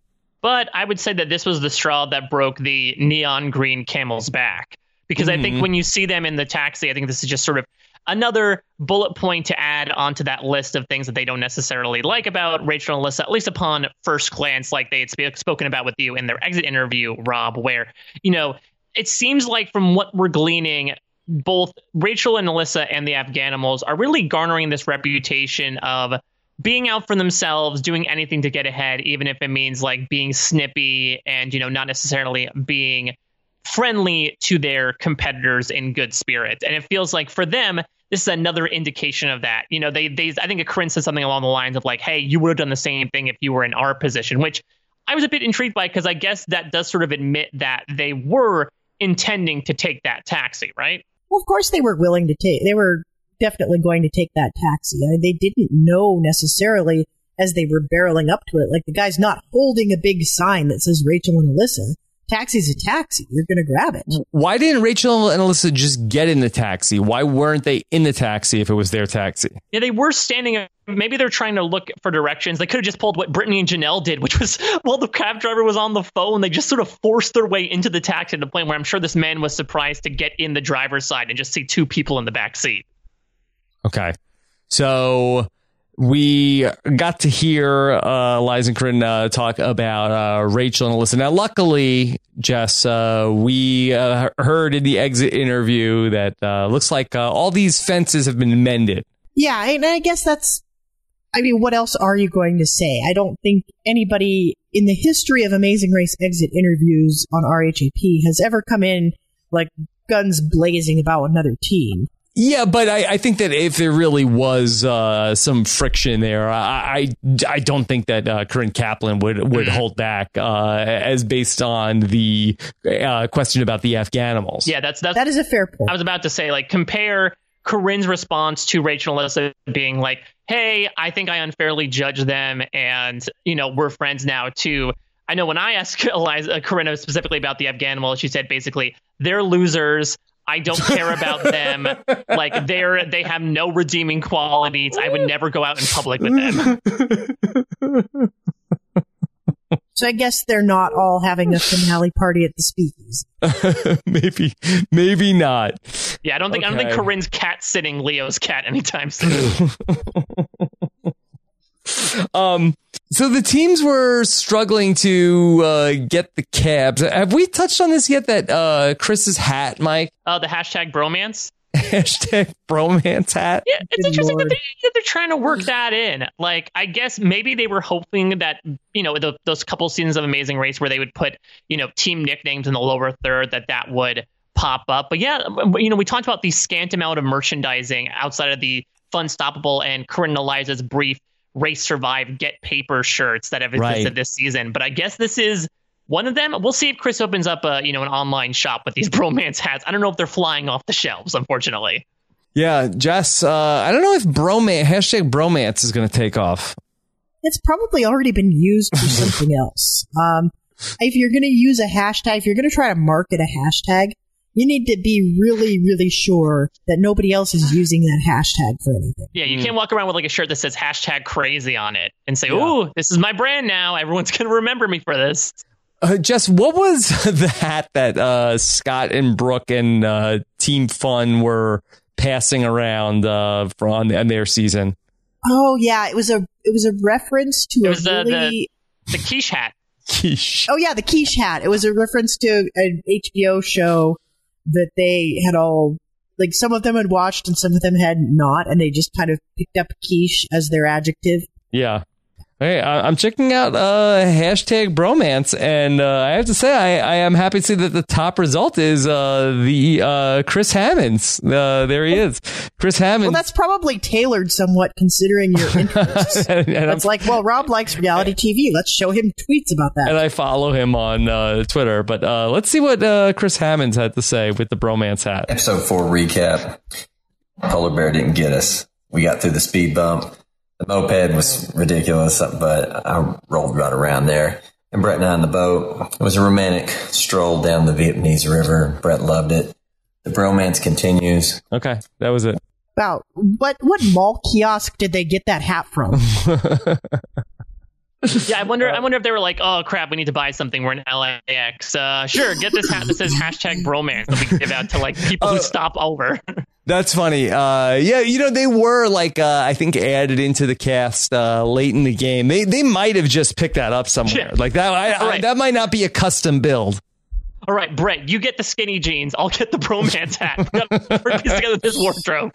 E: But I would say that this was the straw that broke the neon green camel's back. Because I think
A: Mhm.
E: when you see them in the taxi, I think this is just sort of another bullet point to add onto that list of things that they don't necessarily like about Rachel and Elissa, at least upon first glance, like they had sp- spoken about with you in their exit interview, Rob, where, you know, it seems like from what we're gleaning, both Rachel and Elissa and the Afghanimals are really garnering this reputation of being out for themselves, doing anything to get ahead, even if it means like being snippy and, you know, not necessarily being friendly to their competitors in good spirit. And it feels like for them, this is another indication of that. You know, they they I think Corinne said something along the lines of like, hey, you would have done the same thing if you were in our position, which I was a bit intrigued by because I guess that does sort of admit that they were intending to take that taxi, right?
D: Well, of course they were willing to take. They were definitely going to take that taxi. I mean, they didn't know necessarily as they were barreling up to it. Like the guy's not holding a big sign that says Rachel and Elissa. Taxi's a taxi. You're going to grab it.
A: Why didn't Rachel and Elissa just get in the taxi? Why weren't they in the taxi if it was their taxi?
E: Yeah, they were standing. Maybe they're trying to look for directions. They could have just pulled what Britney and Janelle did, which was while the cab driver was on the phone, they just sort of forced their way into the taxi to the point where I'm sure this man was surprised to get in the driver's side and just see two people in the back seat.
A: Okay. So we got to hear uh, Liza and Corinne uh, talk about uh, Rachel and Elissa. Now, luckily, Jess, uh, we uh, heard in the exit interview that uh, looks like uh, all these fences have been mended.
D: Yeah, and I guess that's. I mean, what else are you going to say? I don't think anybody in the history of Amazing Race exit interviews on RHAP has ever come in like guns blazing about another team.
A: Yeah, but I, I think that if there really was uh, some friction there, I, I, I don't think that uh, Corinne Kaplan would would hold back uh, as based on the uh, question about the Afghanimals.
E: Yeah, that's that's
D: That is a fair point.
E: I was about to say, like, compare Corinne's response to Rachel and Elissa being like, hey, I think I unfairly judged them and, you know, we're friends now, too. I know when I asked Eliza, Corinne specifically about the Afghanimal, she said basically, they're losers. I don't care about them. like they're they have no redeeming qualities. I would never go out in public with them.
D: So I guess they're not all having a finale party at the speakeasy.
A: maybe, maybe not.
E: Yeah, I don't think I don't think Corinne's cat sitting Leo's cat anytime soon.
A: Um, so the teams were struggling to uh, get the cabs. Have we touched on this yet? That uh, Chris's hat, Mike,
E: uh, the hashtag bromance.
A: hashtag bromance hat.
E: Yeah, it's
D: Good
E: interesting that, they, that they're trying to work that in. Like, I guess maybe they were hoping that you know the, those couple seasons of Amazing Race where they would put you know team nicknames in the lower third that that would pop up. But yeah, you know we talked about the scant amount of merchandising outside of the Fun Stoppable and Corinne Eliza's brief Race Survive Get Paper shirts that have existed
A: Right.
E: this season. But I guess this is. One of them, we'll see if Chris opens up a you know an online shop with these bromance hats. I don't know if they're flying off the shelves, unfortunately.
A: Yeah, Jess. Uh, I don't know if bromance hashtag bromance is going to take off.
D: It's probably already been used for something else. Um, if you're going to use a hashtag, if you're going to try to market a hashtag, you need to be really, really sure that nobody else is using that hashtag for anything.
E: Yeah, you can't walk around with like a shirt that says hashtag crazy on it and say, "Ooh, this is my brand now. Everyone's gonna remember me for this."
A: Uh, Jess, what was the hat that uh, Scott and Brooke and uh, Team Fun were passing around uh, for on, on their season?
D: Oh yeah, it was a it was a reference to
E: It
D: a
E: was the,
D: really
E: the the quiche hat.
A: Quiche.
D: oh yeah the quiche hat. It was a reference to an HBO show that they had all like some of them had watched and some of them had not, and they just kind of picked up quiche as their adjective.
A: Yeah. Hey, I- I'm checking out uh, hashtag bromance, and uh, I have to say, I, I am happy to see that the top result is uh, the uh, Chris Hammons. Uh, there he is, Chris
D: Hammons.
A: Well,
D: that's probably tailored somewhat considering your interests.
A: and, and I'm-
D: it's like, well, Rob likes reality TV. Let's show him tweets about that.
A: and I follow him on uh, Twitter. But uh, let's see what uh, Chris Hammons had to say with the bromance hat.
G: Episode four recap. Polar bear didn't get us. We got through the speed bump. The moped was ridiculous, but I rolled right around there. And Bret and I on the boat. It was a romantic stroll down the Vietnamese River. Bret loved it. The bromance continues.
A: Okay, that was it.
D: Wow, what what mall kiosk did they get that hat from?
E: Yeah, I wonder. I wonder if they were like, "Oh crap, we need to buy something. We're in LAX. Uh, sure, get this hat that says hashtag bromance that we give out to like people who stop over."
A: That's funny. Uh, yeah, you know they were like uh, I think added into the cast uh, late in the game. They they might have just picked that up somewhere. Like that. I, I, that might not be a custom build.
E: All right, Bret, you get the skinny jeans. I'll get the bromance hat. We gotta piece together this wardrobe.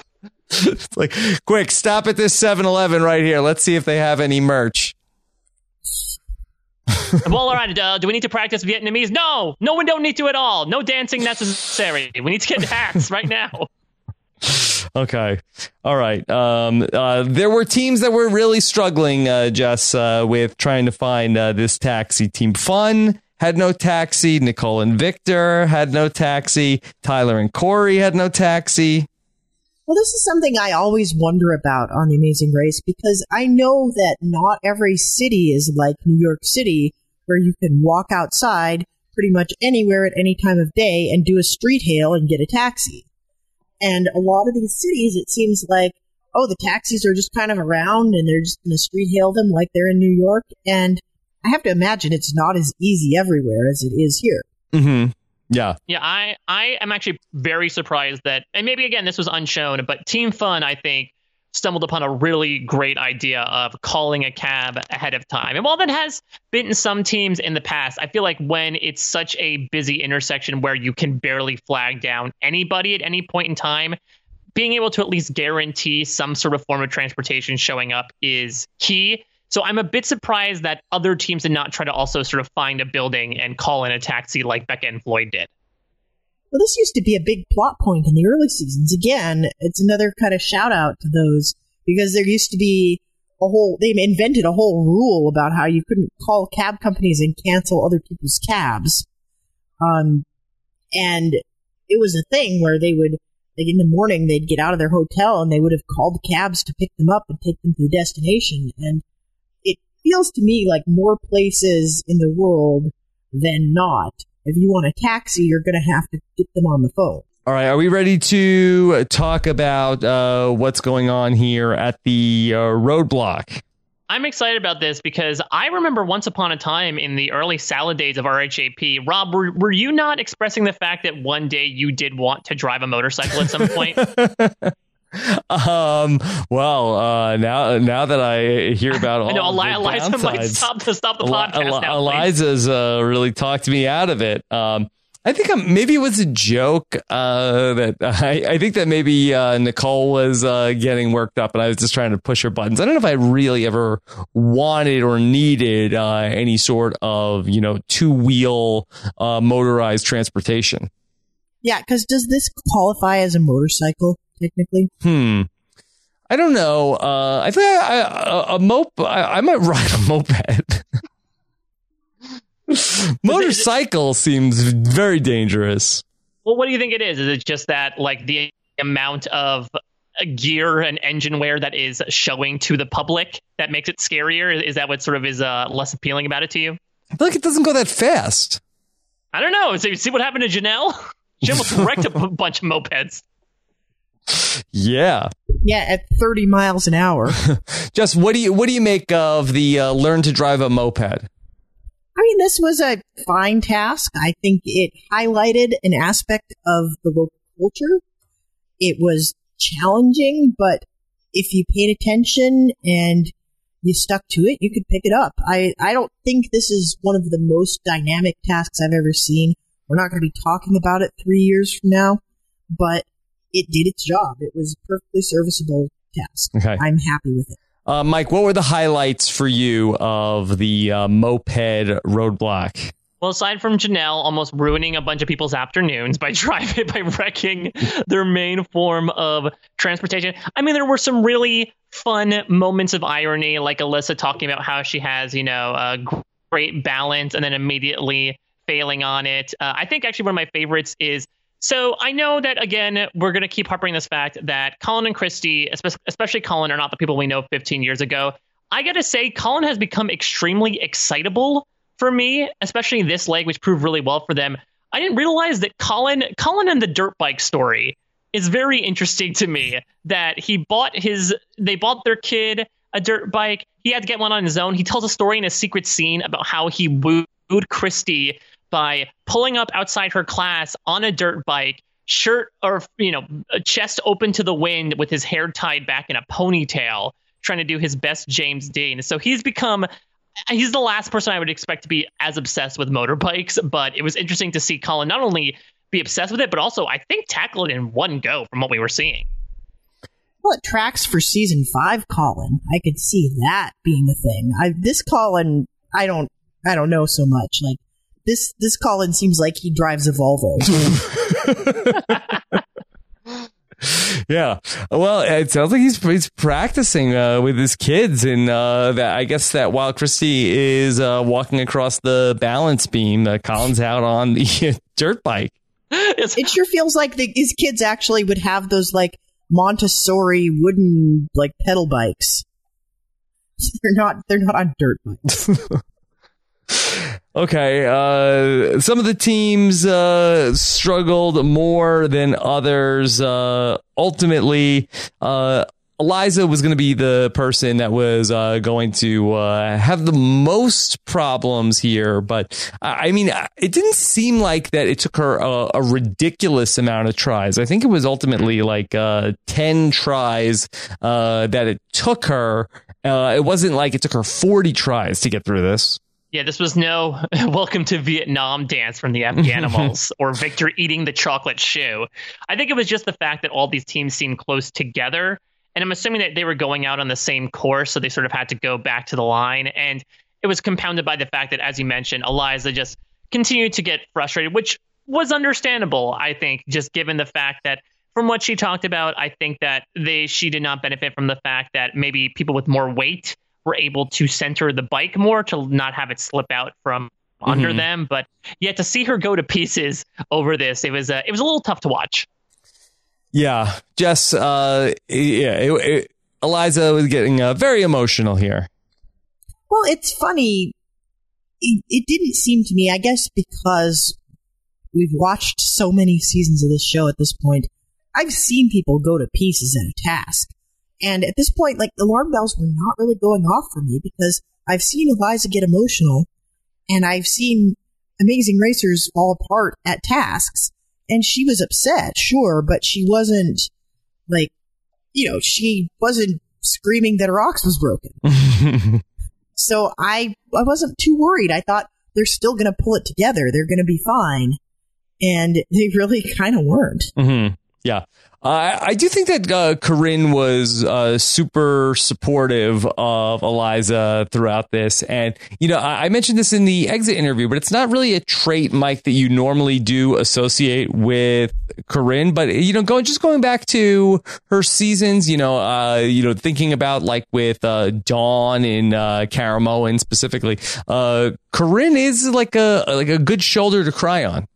A: It's like, quick, stop at this 7-Eleven right here. Let's see if they have any merch.
E: Well, all right. Uh, do we need to practice Vietnamese? No, no, we don't need to at all. No dancing necessary. We need to get hats right now.
A: Okay. All right. Um, uh, there were teams that were really struggling, uh, Jess, uh, with trying to find uh, this taxi. Team Fun had no taxi. Nicole and Victor had no taxi. Tyler and Korey had no taxi.
D: Well, this is something I always wonder about on The Amazing Race because I know that not every city is like New York City, where you can walk outside pretty much anywhere at any time of day and do a street hail and get a taxi. And a lot of these cities, it seems like, oh, the taxis are just kind of around and they're just going to street hail them like they're in New York. And I have to imagine it's not as easy everywhere as it is here.
A: Mm-hmm. Yeah.
E: Yeah, I I am actually very surprised that, and maybe again this was unshown, but Team Fun I think stumbled upon a really great idea of calling a cab ahead of time. And while that has bitten some teams in the past, I feel like when it's such a busy intersection where you can barely flag down anybody at any point in time, being able to at least guarantee some sort of form of transportation showing up is key. So I'm a bit surprised that other teams did not try to also sort of find a building and call in a taxi like Becca and Floyd did.
D: Well, this used to be a big plot point in the early seasons. Again, it's another kind of shout out to those because there used to be a whole, they invented a whole rule about how you couldn't call cab companies and cancel other people's cabs. Um, and it was a thing where they would, like in the morning, they'd get out of their hotel and they would have called cabs to pick them up and take them to the destination. And it feels to me like more places in the world than not. If you want a taxi, you're going to have to get them on the phone.
A: All right. Are we ready to talk about uh, what's going on here at the uh, roadblock?
E: I'm excited about this because I remember once upon a time in the early salad days of RHAP, Rob, were, were you not expressing the fact that one day you did want to drive a motorcycle at some point?
A: Um. Well, uh, now now that I hear about all
E: I know
A: of the
E: Eli- Eliza might stop the stop the podcast
A: Eli-
E: now.
A: Eliza's uh, really talked me out of it. Um, I think I'm, maybe it was a joke. Uh, that I, I think that maybe uh, Nicole was uh, getting worked up, and I was just trying to push her buttons. I don't know if I really ever wanted or needed uh, any sort of you know two wheel uh, motorized transportation.
D: Yeah, because does this qualify as a motorcycle technically?
A: Hmm. I don't know. Uh, I think I, I, a mope. I, I might ride a moped. Motorcycle seems very dangerous.
E: Well, what do you think it is? Is it just that like the amount of uh, gear and engine wear that is showing to the public that makes it scarier? Is that what sort of is uh, less appealing about it to you?
A: I feel like it doesn't go that fast.
E: I don't know. So you see what happened to Janelle? She almost wrecked a bunch of mopeds.
A: Yeah.
D: Yeah, at 30 miles an hour.
A: Just what do you what do you make of the uh, learn to drive a moped?
D: I mean, this was a fine task. I think it highlighted an aspect of the local culture. It was challenging, but if you paid attention and you stuck to it, you could pick it up. I, I don't think this is one of the most dynamic tasks I've ever seen. We're not going to be talking about it three years from now, but it did its job. It was a perfectly serviceable task.
A: Okay.
D: I'm happy with it.
A: Uh, Mike, what were the highlights for you of the uh, moped roadblock?
E: Well, aside from Janelle almost ruining a bunch of people's afternoons by driving by wrecking their main form of transportation, I mean there were some really fun moments of irony, like Elissa talking about how she has you know a great balance and then immediately failing on it. Uh, I think actually one of my favorites is. So I know that again we're going to keep harping this fact that Colin and Christie, especially Colin, are not the people we know 15 years ago. I got to say, Colin has become extremely excitable for me, especially this leg, which proved really well for them. I didn't realize that Colin, Colin and the dirt bike story is very interesting to me. That he bought his, they bought their kid a dirt bike. He had to get one on his own. He tells a story in a secret scene about how he wooed Christie by pulling up outside her class on a dirt bike, shirt or you know, chest open to the wind with his hair tied back in a ponytail, trying to do his best James Dean. So he's become he's the last person I would expect to be as obsessed with motorbikes, but it was interesting to see Colin not only be obsessed with it, but also I think tackle it in one go from what we were seeing.
D: Well, it tracks for season five, Colin. I could see that being a thing. I, this Colin, I don't, I don't know so much. Like this, this Colin seems like he drives a Volvo.
A: Yeah. Well, it sounds like he's he's practicing uh, with his kids, and uh, that I guess that while Christie is uh, walking across the balance beam, uh, Colin's out on the dirt bike.
D: it sure feels like the, his kids actually would have those like Montessori wooden like pedal bikes. They're not. They're not on dirt bikes.
A: Okay, uh, some of the teams uh, struggled more than others. Uh, ultimately, uh, Eliza was going to be the person that was uh, going to uh, have the most problems here. But I mean, it didn't seem like that it took her a, a ridiculous amount of tries. I think it was ultimately like 10 tries that it took her. it wasn't like it took her 40 tries to get through this.
E: Yeah, this was no welcome to Vietnam dance from the Animals or Victor eating the chocolate shoe. I think it was just the fact that all these teams seemed close together. And I'm assuming that they were going out on the same course, so they sort of had to go back to the line. And it was compounded by the fact that, as you mentioned, Eliza just continued to get frustrated, which was understandable, I think, just given the fact that from what she talked about, I think that they she did not benefit from the fact that maybe people with more weight were able to center the bike more to not have it slip out from mm-hmm. under them. But yet to see her go to pieces over this, it was uh, it was a little tough to watch.
A: Yeah, Jess. Uh, yeah, it, it, Eliza was getting uh, very emotional here.
D: Well, it's funny. It, it didn't seem to me, I guess, because we've watched so many seasons of this show at this point. I've seen people go to pieces at a task. And at this point, like, the alarm bells were not really going off for me because I've seen Eliza get emotional and I've seen amazing racers fall apart at tasks. And she was upset, sure, but she wasn't like, you know, she wasn't screaming that her ox was broken. so I, I wasn't too worried. I thought they're still going to pull it together. They're going to be fine. And they really kind of weren't.
A: Mm-hmm. Yeah. I do think that uh, Corinne was uh, super supportive of Eliza throughout this. And, you know, I, I, mentioned this in the exit interview, but it's not really a trait, Mike, that you normally do associate with Corinne. But, you know, going just going back to her seasons, you know, uh, you know, thinking about like with uh, Dawn and uh, Caramoan specifically, uh, Corinne is like a like a good shoulder to cry on.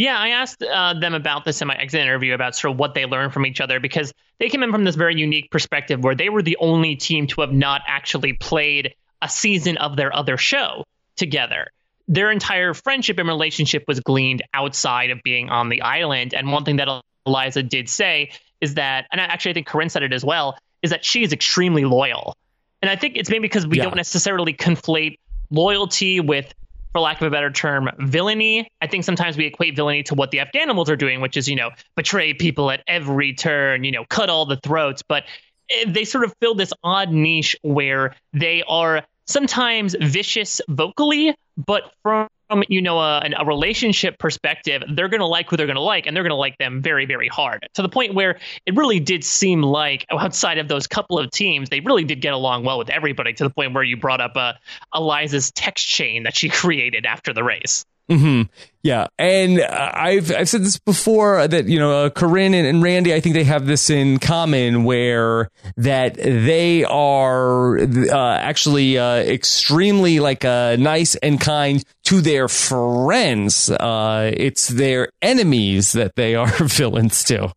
E: Yeah, I asked uh, them about this in my exit interview about sort of what they learned from each other because they came in from this very unique perspective where they were the only team to have not actually played a season of their other show together. their entire friendship and relationship was gleaned outside of being on the island. And one thing that Eliza did say is that, and actually I think Corinne said it as well, is that she is extremely loyal. And I think it's maybe because we
A: Yeah.
E: don't necessarily conflate loyalty with, for lack of a better term, villainy. I think sometimes we equate villainy to what the Afghanimals are doing, which is, you know, betray people at every turn, you know, cut all the throats. But eh, they sort of fill this odd niche where they are sometimes vicious vocally, but from you know a, a relationship perspective, they're going to like who they're going to like, and they're going to like them very, very hard. To the point where it really did seem like outside of those couple of teams, they really did get along well with everybody. To the point where you brought up uh, Eliza's text chain that she created after the race.
A: Hmm Yeah, and uh, I've I've said this before that you know uh, Corinne and, and Randy, I think they have this in common where that they are uh, actually uh, extremely like uh, nice and kind to their friends. Uh, it's their enemies that they are villains to.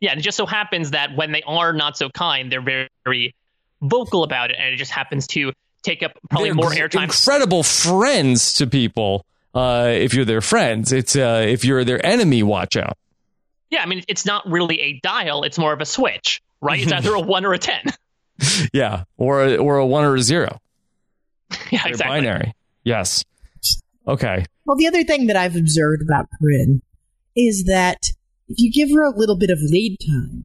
E: Yeah, and it just so happens that when they are not so kind, they're very, very vocal about it, and it just happens to take up probably
A: They're
E: more airtime.
A: Incredible friends to people. Uh, if you're their friends, it's uh, if you're their enemy, watch out.
E: Yeah, I mean, it's not really a dial; it's more of a switch, right? It's either a one or a ten.
A: Yeah, or a, or a one or a zero.
E: yeah,
A: They're
E: exactly.
A: binary. Yes. Okay.
D: Well, the other thing that I've observed about Corinne is that if you give her a little bit of lead time,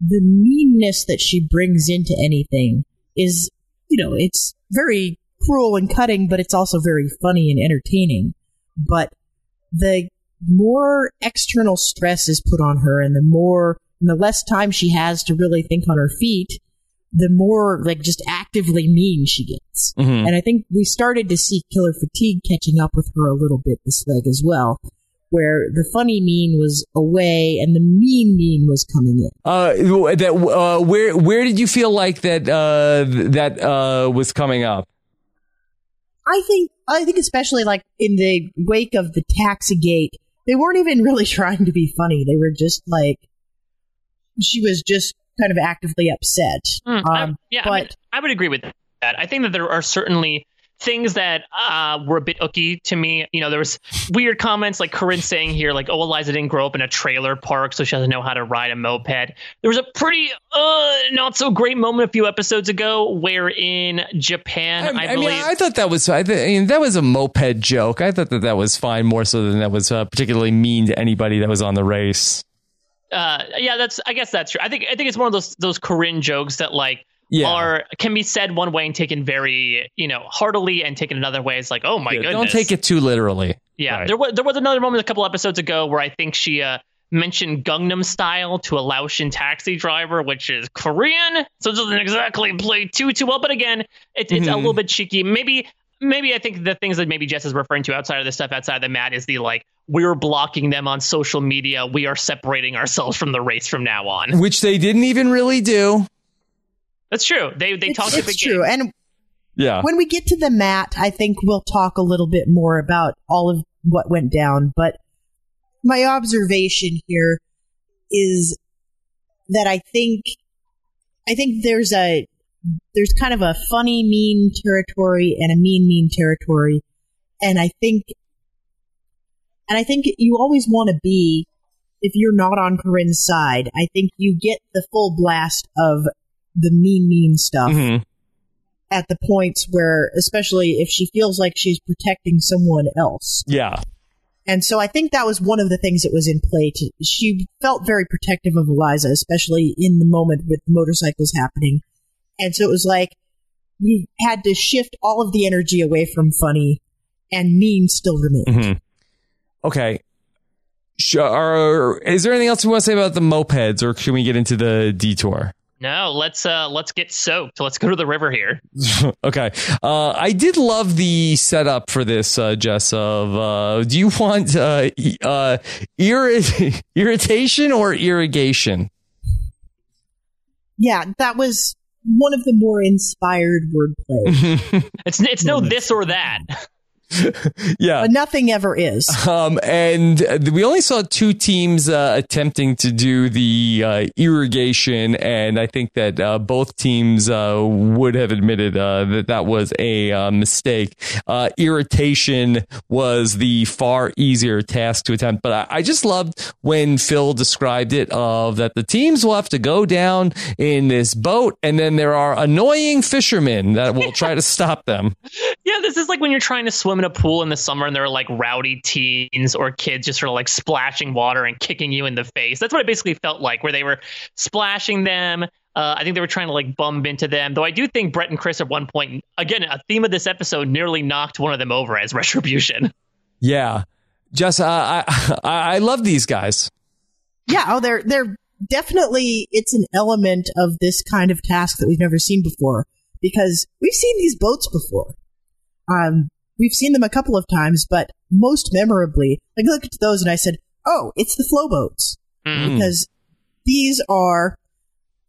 D: the meanness that she brings into anything is, you know, it's very cruel and cutting, but it's also very funny and entertaining. But the more external stress is put on her and the more, and the less time she has to really think on her feet, the more like just actively mean she gets.
A: Mhm.
D: And I think we started to see killer fatigue catching up with her a little bit this leg as well, where the funny mean was away and the mean mean was coming in.
A: Uh, that uh, where where did you feel like that uh that uh was coming up?
D: I think I think especially like in the wake of the Taxigate, they weren't even really trying to be funny. They were just like she was just kind of actively upset.
E: Mm, I-
D: Um,
E: yeah, I,
D: but
E: mean, I would agree with that. I think that there are certainly things that uh, were a bit ooky to me. You know, there was weird comments like Corinne saying here, like, "Oh, Eliza didn't grow up in a trailer park, so she doesn't know how to ride a moped." There was a pretty uh, not so great moment a few episodes ago where in Japan, I,
A: I,
E: believe.
A: mean, I thought that was I, th- I mean that was a moped joke. I thought that that was fine, more so than that was uh, particularly mean to anybody that was on the race.
E: uh, yeah, that's. I guess that's true. I think. I think it's one of those those Corinne jokes that like
A: Yeah.
E: are can be said one way and taken very you know heartily, and taken another way. It's like, oh my
A: Yeah,
E: goodness.
A: Don't take it too literally.
E: Yeah,
A: Right.
E: there was there was another moment a couple episodes ago where I think she uh, mentioned Gangnam Style to a Laotian taxi driver, which is Korean, so it doesn't exactly play too too well. But again, it's it's a
A: Mhm.
E: little bit cheeky. Maybe maybe I think the things that maybe Jess is referring to outside of the stuff outside of the mat is the like we're blocking them on social media. We are separating ourselves from the race from now on.
A: Which they didn't even really do.
E: That's true. They they
D: it's,
E: talked a
D: it's
E: big
D: true.
E: game.
D: And
A: Yeah.
D: when we get to the mat, I think we'll talk a little bit more about all of what went down. But my observation here is that I think I think there's a there's kind of a funny mean territory and a mean mean territory, and I think and I think you always want to be if you're not on Corinne's side. I think you get the full blast of the mean mean stuff
A: Mhm.
D: at the points where, especially if she feels like she's protecting someone else.
A: Yeah.
D: And so I think that was one of the things that was in play. To, she felt very protective of Eliza, especially in the moment with motorcycles happening. And so it was like we had to shift all of the energy away from funny, and mean still remained.
A: hmm Okay. Sure. Is there anything else we want to say about the mopeds, or can we get into the detour?
E: No, let's uh let's get soaked. Let's go to the river here.
A: okay. Uh, I did love the setup for this, uh, Jess. Of uh, do you want uh, uh, irri- irritation or irrigation?
D: Yeah, that was one of the more inspired wordplay.
E: It's it's no this or that.
A: yeah.
D: But nothing ever is.
A: Um, and we only saw two teams uh, attempting to do the uh, irrigation, and I think that uh, both teams uh, would have admitted uh, that that was a uh, mistake. irritation was the far easier task to attempt, but I, I just loved when Phil described it of that the teams will have to go down in this boat, and then there are annoying fishermen that will try to stop them.
E: Yeah, this is like when you're trying to swim in a pool in the summer and there are like rowdy teens or kids just sort of like splashing water and kicking you in the face. That's what it basically felt like, where they were splashing them. Uh, I think they were trying to like bump into them, though I do think Bret and Chris at one point, again, a theme of this episode, nearly knocked one of them over as retribution.
A: Yeah, Jess, uh, I I love these guys.
D: Yeah, oh, they're they're definitely it's an element of this kind of task that we've never seen before because we've seen these boats before. Um, we've seen them a couple of times, but most memorably, I looked at those and I said, "Oh, it's the flow boats,"
E: Mm.
D: because these are.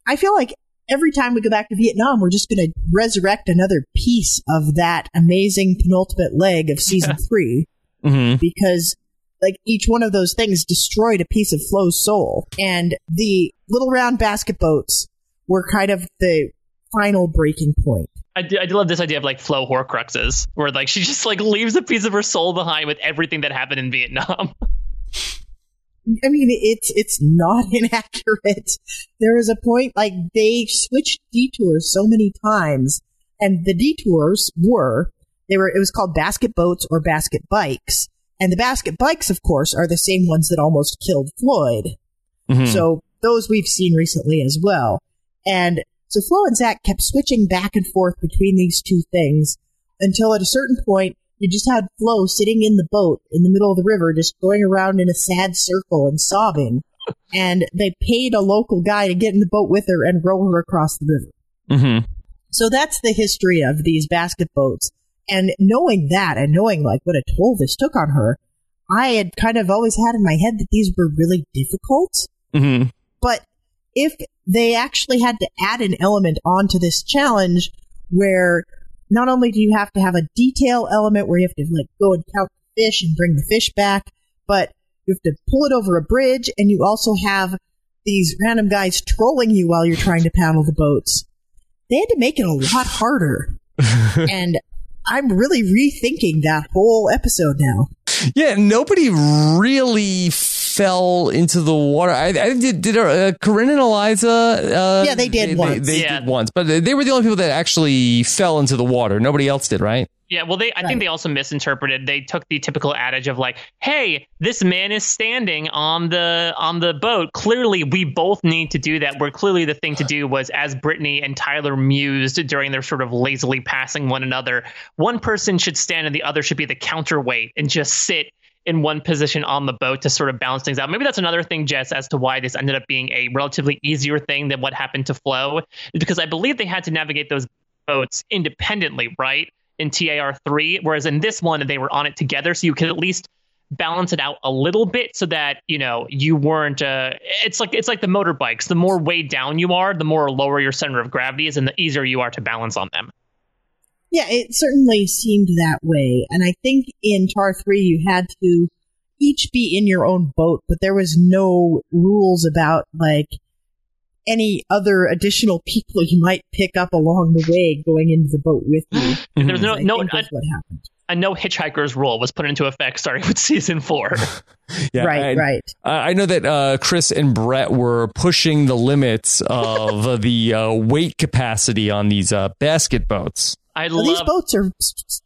D: I feel like every time we go back to Vietnam, we're just going to resurrect another piece of that amazing penultimate leg of season three
A: Mm-hmm.
D: because like each one of those things destroyed a piece of Flo's soul. And the little round basket boats were kind of the final breaking point.
E: I do, I do love this idea of like Flo Horcruxes, where like she just like leaves a piece of her soul behind with everything that happened in Vietnam.
D: I mean, it's it's not inaccurate. There is a point like they switched detours so many times, and the detours were they were it was called basket boats or basket bikes, and the basket bikes, of course, are the same ones that almost killed Floyd.
A: Mhm.
D: So those we've seen recently as well. And so Flo and Zach kept switching back and forth between these two things until at a certain point you just had Flo sitting in the boat in the middle of the river, just going around in a sad circle and sobbing. And they paid a local guy to get in the boat with her and row her across the river.
A: Mm-hmm.
D: So that's the history of these basket boats. And knowing that and knowing like what a toll this took on her, I had kind of always had in my head that these were really difficult.
A: Mm-hmm.
D: But if they actually had to add an element onto this challenge where not only do you have to have a detail element where you have to like go and count the fish and bring the fish back, but you have to pull it over a bridge and you also have these random guys trolling you while you're trying to paddle the boats. They had to make it a lot harder. and I'm really rethinking that whole episode now.
A: Yeah, nobody really fell into the water. I, I did. Did uh, Corinne and Eliza? Uh,
D: Yeah, they did
A: They,
D: once.
A: they
E: Yeah.
A: did once, but they were the only people that actually fell into the water. Nobody else did, right?
E: Yeah, well, they I
D: Right.
E: think they also misinterpreted. They took the typical adage of like, "Hey, this man is standing on the on the boat. Clearly, we both need to do that." Where clearly the thing to do was, as Britney and Tyler mused during their sort of lazily passing one another, one person should stand and the other should be the counterweight and just sit in one position on the boat to sort of balance things out. Maybe that's another thing, Jess, as to why this ended up being a relatively easier thing than what happened to Flo, because I believe they had to navigate those boats independently, right? In TAR three, whereas in this one they were on it together, so you could at least balance it out a little bit so that you know you weren't uh it's like it's like the motorbikes the more weighed down you are the more lower your center of gravity is and the easier you are to balance on them
D: Yeah, it certainly seemed that way. And I think in Tar 3 you had to each be in your own boat, but there was no rules about like any other additional people you might pick up along the way going into the boat with you.
E: there's no
D: I
E: no
D: think
E: a,
D: was what happened.
E: a no hitchhikers rule was put into effect starting with season four
A: Yeah,
D: right,
A: and
D: right.
A: I I know that uh, Chris and Bret were pushing the limits of uh, the uh, weight capacity on these uh, basket boats.
E: I
D: love these boats are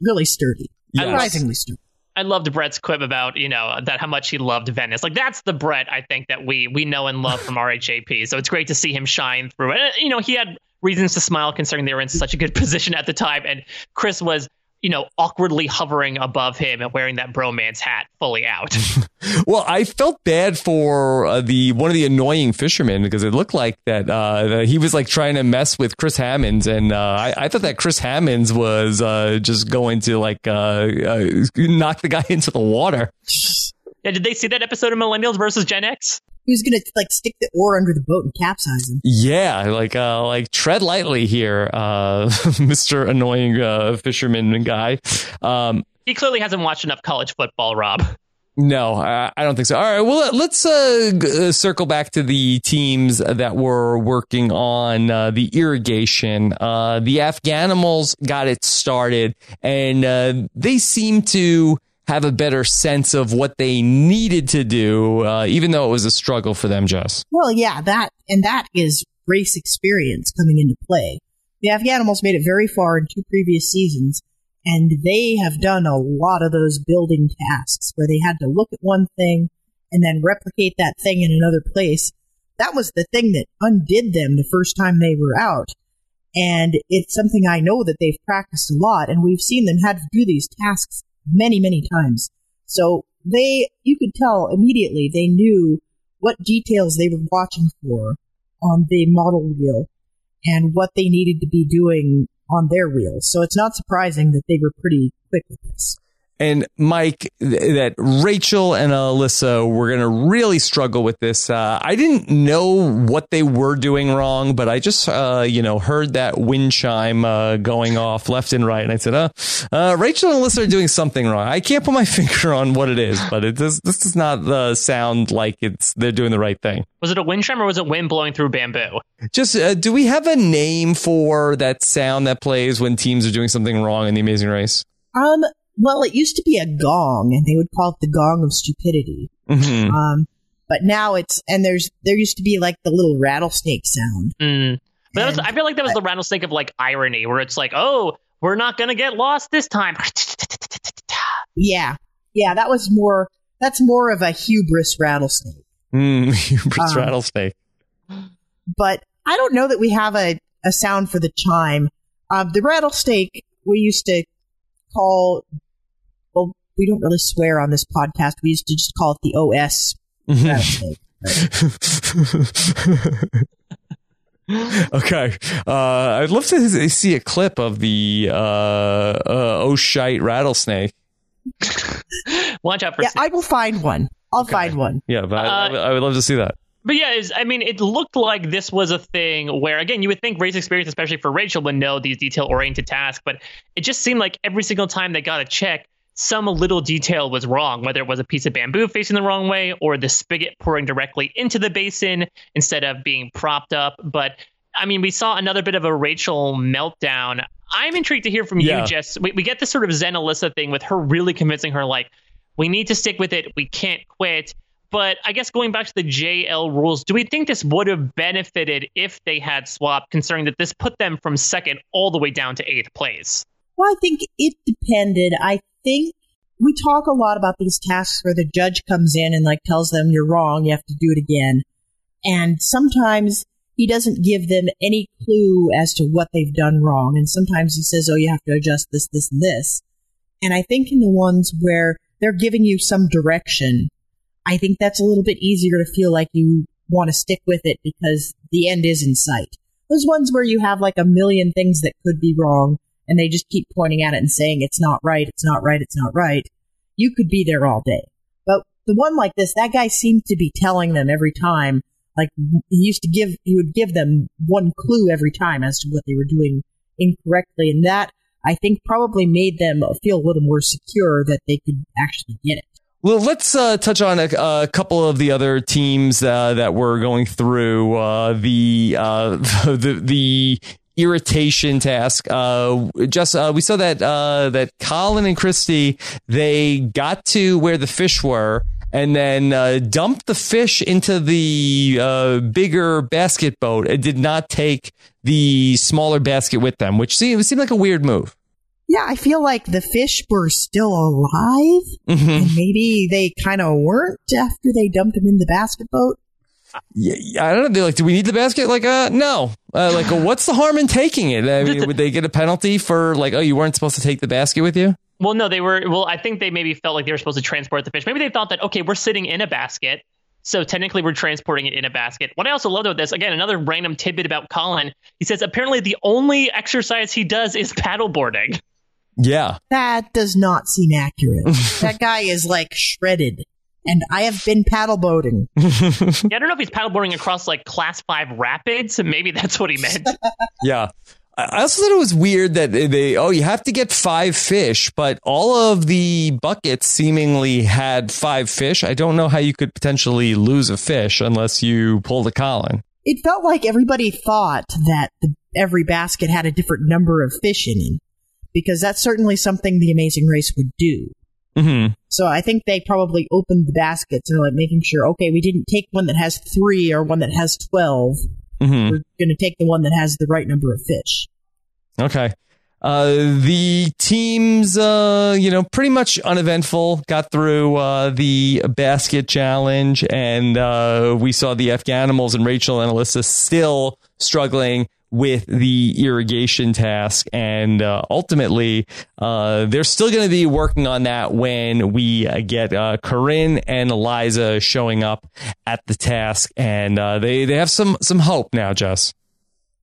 D: really sturdy.
A: Yes.
D: Surprisingly sturdy.
E: I loved Bret's quip about you know that how much he loved Venice. Like that's the Bret I think that we we know and love from RHAP. So it's great to see him shine through it. And, you know he had reasons to smile considering they were in such a good position at the time, and Chris was you know awkwardly hovering above him and wearing that bromance hat fully out.
A: Well, I felt bad for uh, the one of the annoying fishermen because it looked like that, uh, he was like trying to mess with Chris Hammons, and uh, I, I thought that Chris Hammons was uh, just going to like uh, uh, knock the guy into the water.
E: Yeah, did they see that episode of Millennials versus Gen X?
D: He was going to like stick the oar under the boat and capsize him.
A: Yeah, like uh, like tread lightly here, uh, Mister Annoying uh, Fisherman guy. Um,
E: he clearly hasn't watched enough college football, Rob.
A: No, I I don't think so. All right, well, let's uh, g- uh, circle back to the teams that were working on uh, the irrigation. Uh, the Afghanimals got it started, and uh, they seem to have a better sense of what they needed to do, uh, even though it was a struggle for them, Jess.
D: Well, yeah, that and that is race experience coming into play. The Afghanimals made it very far in two previous seasons, and they have done a lot of those building tasks where they had to look at one thing and then replicate that thing in another place. That was the thing that undid them the first time they were out. And it's something I know that they've practiced a lot, and we've seen them had to do these tasks many, many times. So they, you could tell immediately they knew what details they were watching for on the model wheel and what they needed to be doing on their wheels. So it's not surprising that they were pretty quick with this.
A: And Mike, th- that Rachel and Elissa were going to really struggle with this. Uh, I didn't know what they were doing wrong, but I just, uh, you know, heard that wind chime uh, going off left and right, and I said, uh, uh, Rachel and Elissa are doing something wrong. I can't put my finger on what it is, but it does. This does not uh, sound like it's they're doing the right thing.
E: Was it a wind chime or was it wind blowing through bamboo?
A: Just, uh, do we have a name for that sound that plays when teams are doing something wrong in the Amazing Race?
D: Um, well, it used to be a gong, and they would call it the gong of stupidity.
A: Mhm.
D: Um, but now it's and there's there used to be like the little rattlesnake sound.
E: Mm. But was, I feel like that was the rattlesnake of like irony, where it's like, oh, we're not gonna get lost this time.
D: Yeah, yeah, that was more. That's more of a hubris rattlesnake.
A: Mm, hubris
D: Um,
A: rattlesnake.
D: But I don't know that we have a, a sound for the chime. Um, the rattlesnake we used to call. Well, we don't really swear on this podcast. We used to just call it the OS
A: okay. Uh, I'd love to see a clip of the uh, uh, Oshite rattlesnake.
E: Watch out for
D: Yeah, I will find one. I'll find one.
A: Yeah, but I,
E: Uh,
A: I would- I would love to see that.
E: But yeah, it's, I mean, it looked like this was a thing where, again, you would think race experience, especially for Rachel, would know these detail oriented tasks, but it just seemed like every single time they got a check, some little detail was wrong, whether it was a piece of bamboo facing the wrong way or the spigot pouring directly into the basin instead of being propped up. But I mean, we saw another bit of a Rachel meltdown. I'm intrigued to hear from
A: Yeah.
E: you, Jess. We, we get this sort of Zen Elissa thing with her really convincing her, like, we need to stick with it. We can't quit. But I guess going back to the JL rules, do we think this would have benefited if they had swapped, considering that this put them from second all the way down to eighth place?
D: Well, I think it depended. I think we talk a lot about these tasks where the judge comes in and like tells them you're wrong, you have to do it again. And sometimes he doesn't give them any clue as to what they've done wrong. And sometimes he says, oh, you have to adjust this, this, and this. And I think in the ones where they're giving you some direction, I think that's a little bit easier to feel like you want to stick with it because the end is in sight. Those ones where you have like a million things that could be wrong and they just keep pointing at it and saying it's not right, it's not right, it's not right. You could be there all day. But the one like this, that guy seemed to be telling them every time, like he used to give, he would give them one clue every time as to what they were doing incorrectly. And that I think probably made them feel a little more secure that they could actually get it.
A: Well, let's uh, touch on a, a couple of the other teams uh, that we're going through. Uh, the, uh, the the irritation task. Uh, just uh, we saw that uh, that Colin and Christie they got to where the fish were. And then uh, dumped the fish into the uh, bigger basket boat and did not take the smaller basket with them, which seemed, seemed like a weird move.
D: Yeah, I feel like the fish were still alive,
A: Mm-hmm.
D: and maybe they kind of weren't after they dumped them in the basket boat.
A: Yeah, yeah, I don't know. They're like, do we need the basket? Like, uh, no. Uh, like, uh, what's the harm in taking it? I mean, would they get a penalty for like, oh, you weren't supposed to take the basket with you?
E: Well, no, they were. Well, I think they maybe felt like they were supposed to transport the fish. Maybe they thought that okay, we're sitting in a basket, so technically we're transporting it in a basket. What I also love about this, again, another random tidbit about Colin. He says apparently the only exercise he does is paddleboarding.
A: Yeah.
D: That does not seem accurate. that guy is like shredded, and I have been paddle boating.
E: yeah, I don't know if he's paddleboarding across like class five rapids. Maybe that's what he meant.
A: Yeah. I also thought it was weird that they, oh, you have to get five fish, but all of the buckets seemingly had five fish. I don't know how you could potentially lose a fish unless you pull the Colin.
D: It felt like everybody thought that the, every basket had a different number of fish in it because that's certainly something the Amazing Race would do.
A: Mm-hmm.
D: So I think they probably opened the baskets and like making sure, okay, we didn't take one that has three or one that has 12.
A: Mm-hmm.
D: We're going to take the one that has the right number of fish.
A: Okay. Uh, the teams, uh, you know, pretty much uneventful. Got through uh, the basket challenge, and uh, we saw the Afghanimals and Rachel and Elissa still struggling with the irrigation task. And uh, ultimately, uh, they're still going to be working on that when we uh, get uh, Corinne and Eliza showing up at the task. And uh, they, they have some, some hope now, Jess.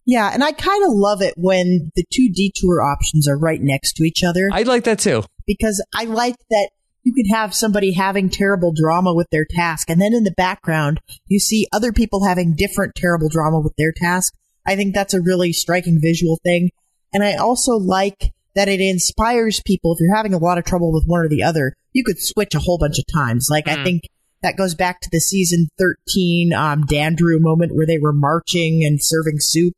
D: Yeah, and I kind of love it when the two detour options are right next to each other.
A: I'd like that too.
D: Because I like that you could have somebody having terrible drama with their task, and then in the background, you see other people having different terrible drama with their task. I think that's a really striking visual thing. And I also like that it inspires people. If you're having a lot of trouble with one or the other, you could switch a whole bunch of times. Like, I think that goes back to the season 13 um, Dandrew moment where they were marching and serving soup.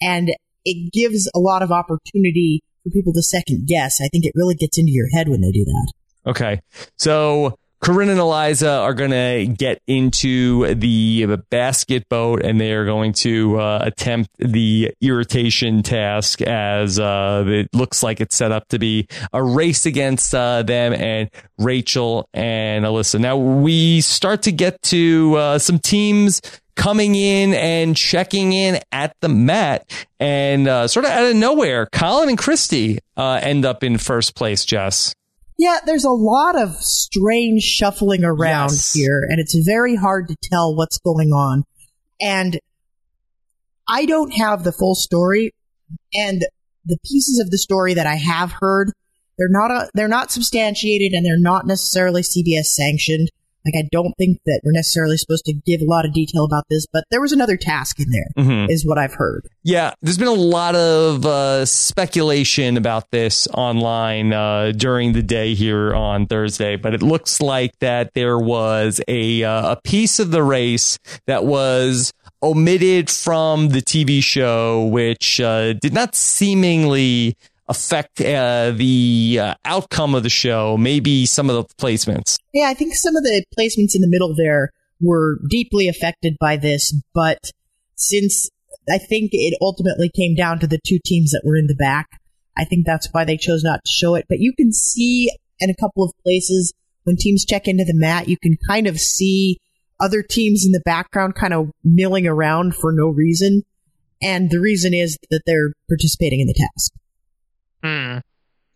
D: And it gives a lot of opportunity for people to second guess. I think it really gets into your head when they do that.
A: Okay. So Corinne and Eliza are going to get into the basket boat and they are going to uh, attempt the irritation task as uh, it looks like it's set up to be a race against uh, them and Rachel and Elissa. Now we start to get to uh, some teams coming in and checking in at the mat and uh, sort of out of nowhere, Colin and Christie uh, end up in first place, Jess.
D: Yeah, there's a lot of strange shuffling around
A: Yes.
D: here, and it's very hard to tell what's going on. And I don't have the full story, and the pieces of the story that I have heard, they're not a, they're not substantiated, and they're not necessarily CBS sanctioned. Like I don't think that we're necessarily supposed to give a lot of detail about this, but there was another task in there, is
A: Mhm.
D: what I've heard.
A: Yeah, there's been a lot of uh, speculation about this online uh, during the day here on Thursday, but it looks like that there was a uh, a piece of the race that was omitted from the TV show, which uh, did not seemingly affect uh, the uh, outcome of the show. Maybe some of the placements.
D: Yeah, I think some of the placements in the middle there were deeply affected by this, but since I think it ultimately came down to the two teams that were in the back, I think that's why they chose not to show it. But you can see in a couple of places when teams check into the mat, you can kind of see other teams in the background kind of milling around for no reason. And the reason is that they're participating in the task.
E: Hmm.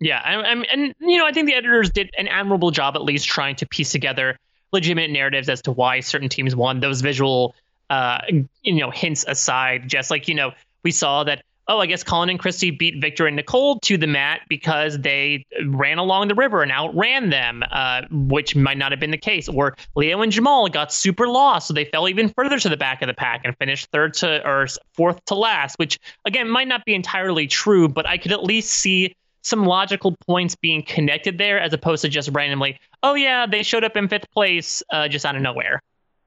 E: Yeah, I'm, and you know, I think the editors did an admirable job, at least trying to piece together legitimate narratives as to why certain teams won. Those visual, uh, you know, hints aside, just like you know, we saw that. Oh, I guess Colin and Christie beat Victor and Nicole to the mat because they ran along the river and outran them, uh, which might not have been the case. Or Leo and Jamal got super lost, so they fell even further to the back of the pack and finished third to or fourth to last, which again might not be entirely true, but I could at least see some logical points being connected there as opposed to just randomly, oh yeah, they showed up in fifth place uh, just out of nowhere.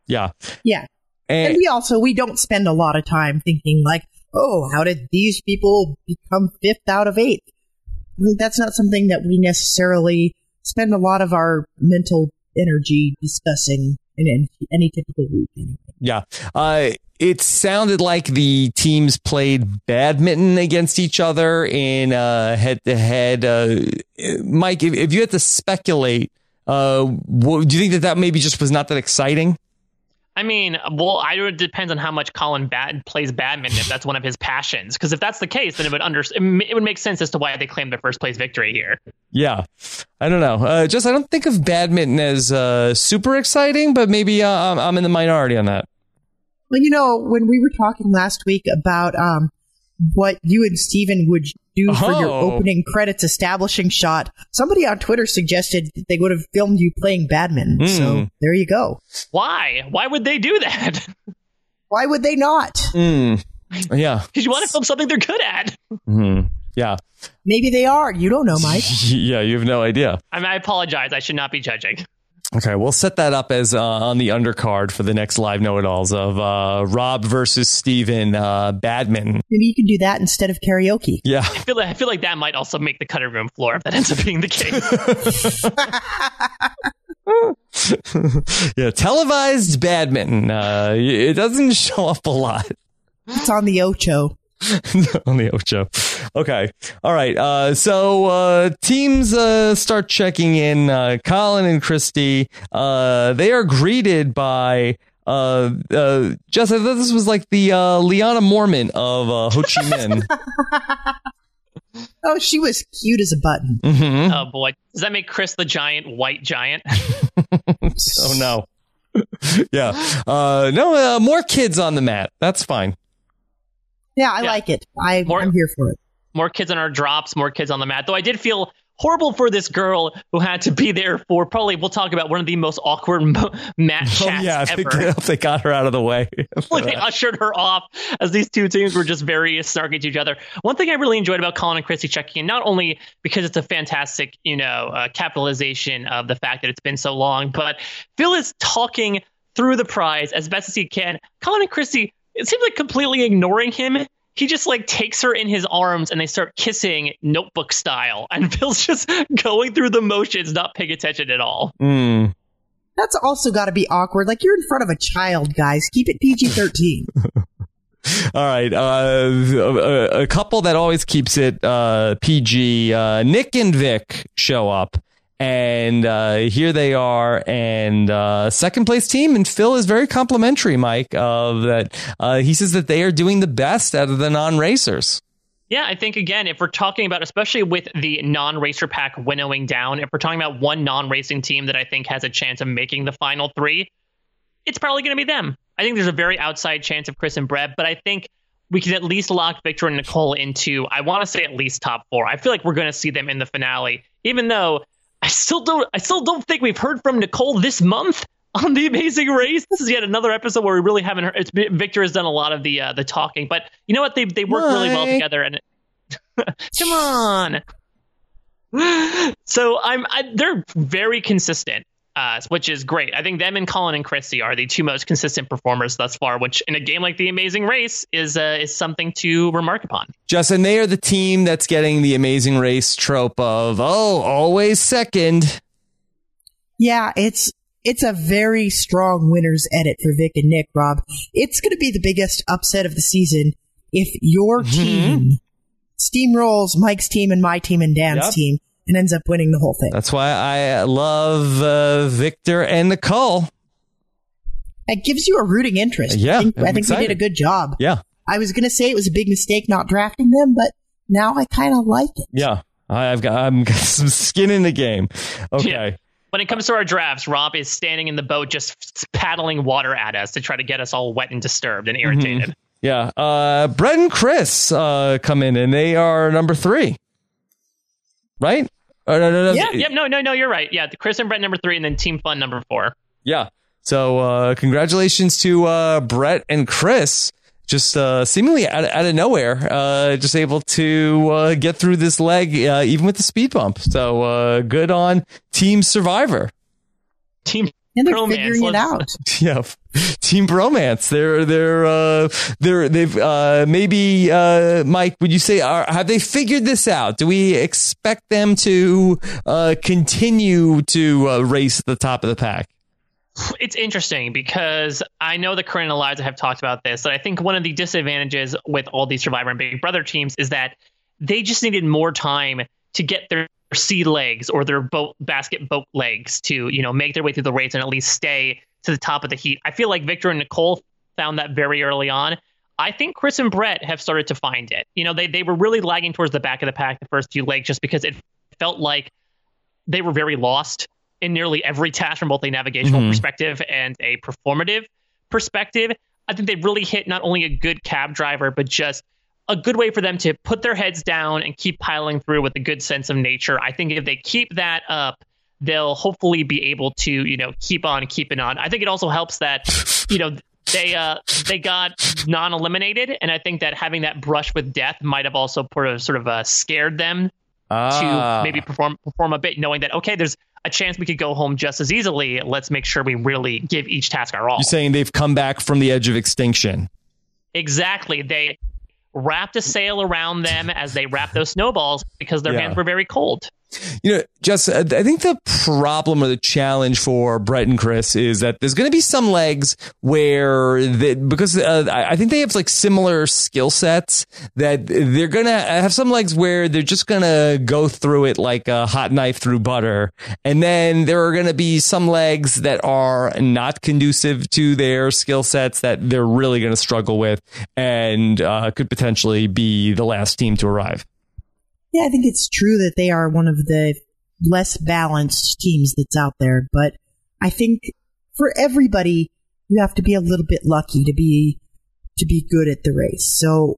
A: Yeah,
D: Yeah.
A: and,
D: And we also we don't spend a lot of time thinking like, oh, how did these people become fifth out of eighth? I mean, That's not something that we necessarily spend a lot of our mental energy discussing in any, any typical week.
A: Yeah. Uh, it sounded like the teams played badminton against each other in head to head. Mike, if, if you had to speculate, uh, what, do you think that that maybe just was not that exciting?
E: I mean, well, I it depends on how much Colin Bat plays badminton if that's one of his passions. Because if that's the case, then it would under it would make sense as to why they claimed their first place victory here.
A: Yeah. I don't know. Uh, just, I don't think of badminton as uh, super exciting, but maybe uh, I'm, I'm in the minority on that.
D: Well, you know, when we were talking last week about um, what you and Steven would do for your
A: Oh.
D: opening credits establishing shot, somebody on Twitter suggested they would have filmed you playing badminton.
A: Hmm.
D: So there you go.
E: Why? Why would they do that?
D: Why would they not?
A: Hmm. Yeah.
E: Because you want to film something they're good at.
A: hmm Yeah.
D: Maybe they are. You don't know, Mike.
A: Yeah, you have no idea.
E: I mean, I apologize. I should not be judging.
A: Okay, we'll set that up as uh, on the undercard for the next live know-it-alls of uh, Rob versus Steven uh, Badminton.
D: Maybe you can do that instead of karaoke.
A: Yeah.
E: I feel like I feel like that might also make the cutting room floor if that ends up being the case.
A: yeah, televised badminton. Uh, it doesn't show up a lot
D: It's on the Ocho.
A: on the Ocho. Okay. All right. Uh, so uh, teams uh, start checking in. Uh, Colin and Christie, uh, they are greeted by. Uh, uh, Jess, I thought this was like the uh, Liana Mormon of uh, Ho Chi Minh.
D: Oh, she was cute as a button.
A: Mhm.
E: oh boy, does that make Chris the giant white giant?
A: Oh no. yeah. Uh, no, uh, more kids on the mat. That's fine.
D: Yeah, I
E: Yeah.
D: like it. I,
E: More-
D: I'm here for it.
E: more kids on our drops, more kids on the mat. Though I did feel horrible for this girl who had to be there for probably we'll talk about one of the most awkward mo- mat chats
A: oh yeah, they,
E: ever.
A: they got her out of the way.
E: like they ushered her off as these two teams were just very snarky to each other. One thing I really enjoyed about Colin and Christie checking in, not only because it's a fantastic, you know, uh, capitalization of the fact that it's been so long, but Phil is talking through the prize as best as he can. Colin and Christie, it seems like completely ignoring him. He just like takes her in his arms and they start kissing notebook style. And Phil's just going through the motions, not paying attention at all.
A: Mm.
D: That's also got to be awkward. Like you're in front of a child, guys. Keep it PG 13.
A: All right. Uh, a, a couple that always keeps it uh, PG. Uh, Nick and Vic show up, and uh, here they are, and uh, second place team. And Phil is very complimentary, Mike, of that. Uh, he says that they are doing the best out of the non racers.
E: Yeah, I think again, if we're talking about, especially with the non-racer pack winnowing down, if we're talking about one non-racing team that I think has a chance of making the final three, it's probably going to be them. I think there's a very outside chance of Chris and Bret, but I think we can at least lock Victor and Nicole into, I want to say at least top four. I feel like we're going to see them in the finale, even though I still don't, I still don't think we've heard from Nicole this month on the Amazing Race. This is yet another episode where we really haven't heard. It's Victor has done a lot of the uh, the talking, but you know what? They they work really well together, and come on. So I'm I, they're very consistent, uh, which is great. I think them and Colin and Christie are the two most consistent performers thus far, which in a game like the Amazing Race is uh, is something to remark upon.
A: Justin, they are the team that's getting the amazing race trope of, oh, always second.
D: yeah, it's it's a very strong winner's edit for Vic and Nick, Rob. It's going to be the biggest upset of the season if your
A: Mm-hmm.
D: team steamrolls Mike's team and my team and Dan's
A: Yep.
D: team and ends up winning the whole thing.
A: That's why I love uh, Victor and Nicole.
D: It gives you a rooting interest.
A: Yeah,
D: I think,
A: I'm
D: think we did a good job.
A: Yeah.
D: I was going to say it was a big mistake not drafting them, but now I kind of like it.
A: Yeah. I've got, I'm got some skin in the game. Okay.
E: Yeah. When it comes to our drafts, Rob is standing in the boat just paddling water at us to try to get us all wet and disturbed and irritated.
A: Yeah. Uh, Bret and Chris uh, come in, and they are number three. Right? Uh, no, no, no.
D: Yeah.
E: Yep, no, no, no, you're right. Yeah, Chris and Bret number three, and then Team Fun number four.
A: Yeah. So uh, congratulations to uh, Bret and Chris. Just uh, seemingly out, out of nowhere, uh, just able to uh, get through this leg, uh, even with the speed bump. So uh, good on Team Survivor.
E: Team
D: And they're
E: Bromance,
D: figuring it out.
A: Yeah, Team Bromance. They're they're uh, they're they've uh, maybe uh, Mike. Would you say are, have they figured this out? Do we expect them to uh, continue to uh, race at the top of the pack?
E: it's interesting because I know that Corinne and Eliza have talked about this. That I think one of the disadvantages with all these Survivor and Big Brother teams is that they just needed more time to get their sea legs or their boat basket boat legs to you know make their way through the race and at least stay to the top of the heat. I feel like Victor and Nicole found that very early on. I think Chris and Bret have started to find it. You know, they they were really lagging towards the back of the pack the first few legs just because it felt like they were very lost in nearly every task from both a navigational
A: Mhm.
E: perspective and a performative perspective. I think they really hit not only a good cab driver, but just a good way for them to put their heads down and keep piling through with a good sense of nature. I think if they keep that up, they'll hopefully be able to, you know, keep on keeping on. I think it also helps that, you know, they uh, they got non eliminated, and I think that having that brush with death might have also sort of sort of uh, scared them
A: Ah.
E: to maybe perform perform a bit, knowing that okay, there's a chance we could go home just as easily. Let's make sure we really give each task our all.
A: You're saying they've come back from the edge of extinction.
E: Exactly. They wrapped a sail around them as they wrapped those snowballs because their
A: Yeah.
E: hands were very cold.
A: You know, Jess, uh, I think the problem or the challenge for Bret and Chris is that there's going to be some legs where because uh, I I think they have like similar skill sets that they're going to have some legs where they're just going to go through it like a hot knife through butter. And then there are going to be some legs that are not conducive to their skill sets that they're really going to struggle with and uh, could potentially be the last team to arrive.
D: Yeah, I think it's true that they are one of the less balanced teams that's out there, but I think for everybody, you have to be a little bit lucky to be to be good at the race. So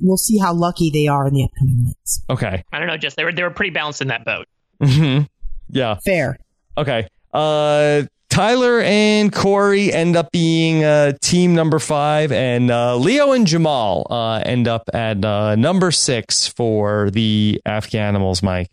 D: we'll see how lucky they are in the upcoming legs.
A: Okay.
E: I don't know, just they were they were pretty balanced in that boat.
A: Mm-hmm. Yeah.
D: Fair.
A: Okay. Uh, Tyler and Korey end up being uh, team number five, and uh, Leo and Jamal uh, end up at uh, number six for the Afghanimals, Mike.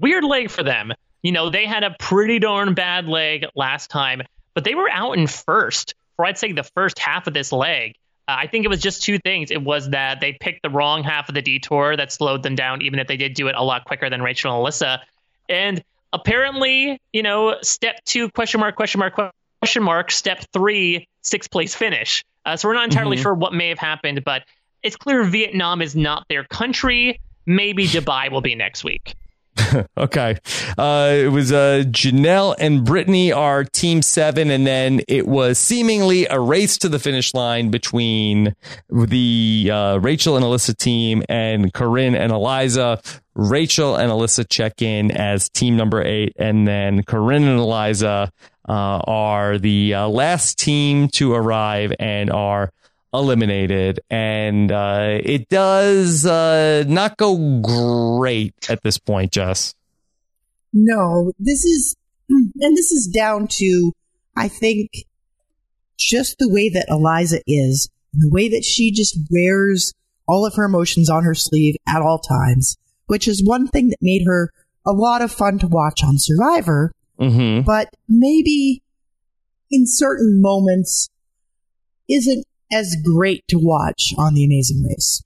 E: Weird leg for them. You know, they had a pretty darn bad leg last time, but they were out in first for I'd say the first half of this leg. Uh, I think it was just two things. It was that they picked the wrong half of the detour that slowed them down, even if they did do it a lot quicker than Rachel and Elissa. And apparently, you know, step two, question mark, question mark, question mark, step three, sixth place finish. Uh, so we're not entirely
A: Mhm.
E: sure what may have happened, but it's clear Vietnam is not their country. Maybe Dubai will be next week.
A: Okay. Uh, it was uh, Janelle and Britney are team seven, and then it was seemingly a race to the finish line between the uh, Rachel and Elissa team and Corinne and Eliza. Rachel and Elissa check in as team number eight, and then Corinne and Eliza uh, are the uh, last team to arrive and are eliminated. And uh, it does uh, not go great at this point jess.
D: No, this is, and this is down to, I think, just the way that Eliza is, the way that she just wears all of her emotions on her sleeve at all times, which is one thing that made her a lot of fun to watch on Survivor,
A: mm-hmm.
D: but maybe in certain moments isn't as great to watch on The Amazing Race.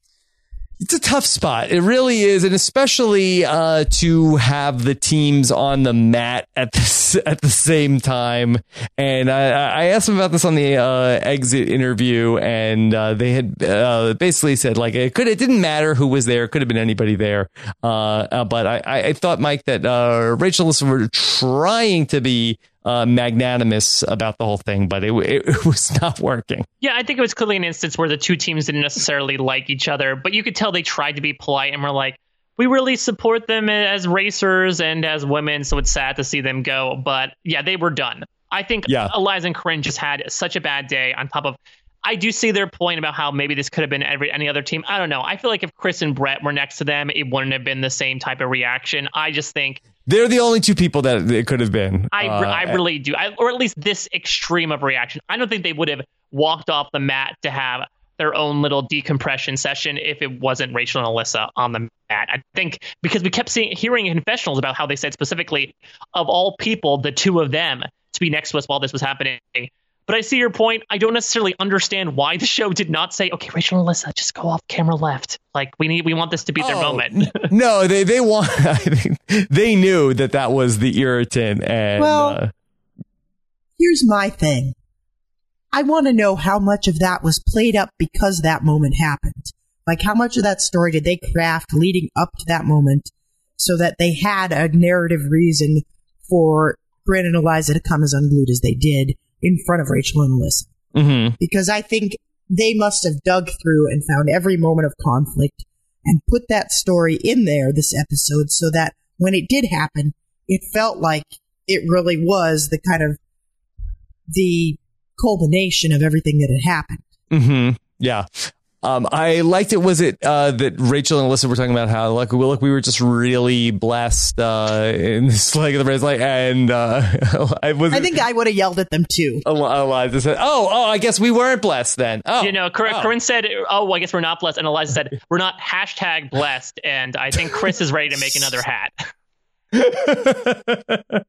A: It's a tough spot. It really is and especially uh, to have the teams on the mat at the, at the same time. And i, I asked them about this on the uh, exit interview and uh, they had uh, basically said like it could it didn't matter who was there. It could have been anybody there. Uh, uh, but I, I thought mike that uh, rachel Elissa were trying to be uh, magnanimous about the whole thing but it, it, was not working
E: Yeah, I think it was clearly an instance where the two teams didn't necessarily like each other, but you could tell they tried to be polite and were like, we really support them as racers and as women, so it's sad to see them go. But yeah, they were done. I think
A: Yeah.
E: Eliza and Corinne just had such a bad day on top of. I do see their point about how maybe this could have been every any other team. I don't know. I feel like if Chris and Bret were next to them, it wouldn't have been the same type of reaction. I just think
A: they're the only two people that it could have been
E: I,
A: Uh,
E: I really do, I, or at least this extreme of reaction. I don't think they would have walked off the mat to have their own little decompression session if it wasn't Rachel and Elissa on the mat. I think because we kept seeing, hearing in confessionals about how they said specifically, of all people, the two of them to be next to us while this was happening. But I see your point. I don't necessarily understand why the show did not say, "Okay, Rachel and Elissa, just go off camera left." Like we need, we want this to be their
A: Oh,
E: moment.
A: no, they they want. I think they knew that that was the irritant, and
D: Well-
A: uh,
D: Here's my thing. I want to know how much of that was played up because that moment happened. Like, how much of that story did they craft leading up to that moment so that they had a narrative reason for Brandon and Eliza to come as unglued as they did in front of Rachel and Elissa?
A: mhm.
D: Because I think they must have dug through and found every moment of conflict and put that story in there this episode so that when it did happen, it felt like it really was the kind of the culmination of everything that had happened.
A: hmm Yeah. Um, I liked it. Was it uh, that Rachel and Elissa were talking about how like look we were just really blessed uh, in this leg of the race, like and uh, I was.
D: I think I would have yelled at them too.
A: Eliza said, "Oh, oh, I guess we weren't blessed then." Oh,
E: you know, Cor-
A: oh.
E: Corinne said, "Oh, well, I guess we're not blessed," and Eliza said, "We're not hashtag blessed." And I think Chris is ready to make another hat.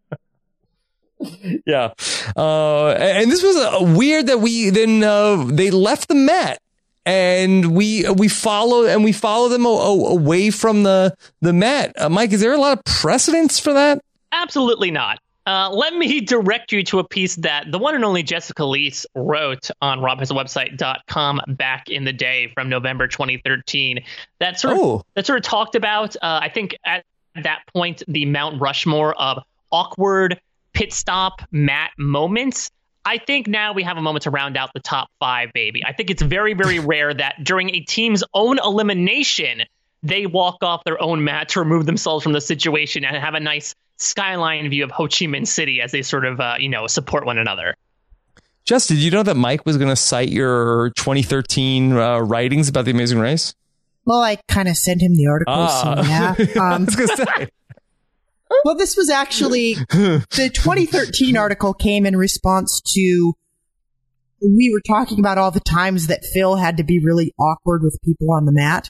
A: yeah, uh, and this was uh, weird that we then uh, they left the Met and we we follow and we follow them away from the the Met. Uh, Mike, is there a lot of precedence for that?
E: Absolutely not. Uh, let me direct you to a piece that the one and only Jessica Liese wrote on robhasawebsite.com back in the day from November 2013. That sort of,
A: oh.
E: that sort of talked about, uh, I think at that point, the Mount Rushmore of awkward pit stop mat moments. I think now we have a moment to round out the top five, baby. I think it's very, very rare that during a team's own elimination, they walk off their own mat to remove themselves from the situation and have a nice skyline view of Ho Chi Minh City as they sort of, uh, you know, support one another.
A: Justin, did you know that Mike was going to cite your 2013 uh, writings about the Amazing Race?
D: Well, I kind of sent him the article,
A: Ah.
D: so yeah. Um,
A: I was going to say.
D: Well, this was actually the 2013 article came in response to we were talking about all the times that Phil had to be really awkward with people on the mat.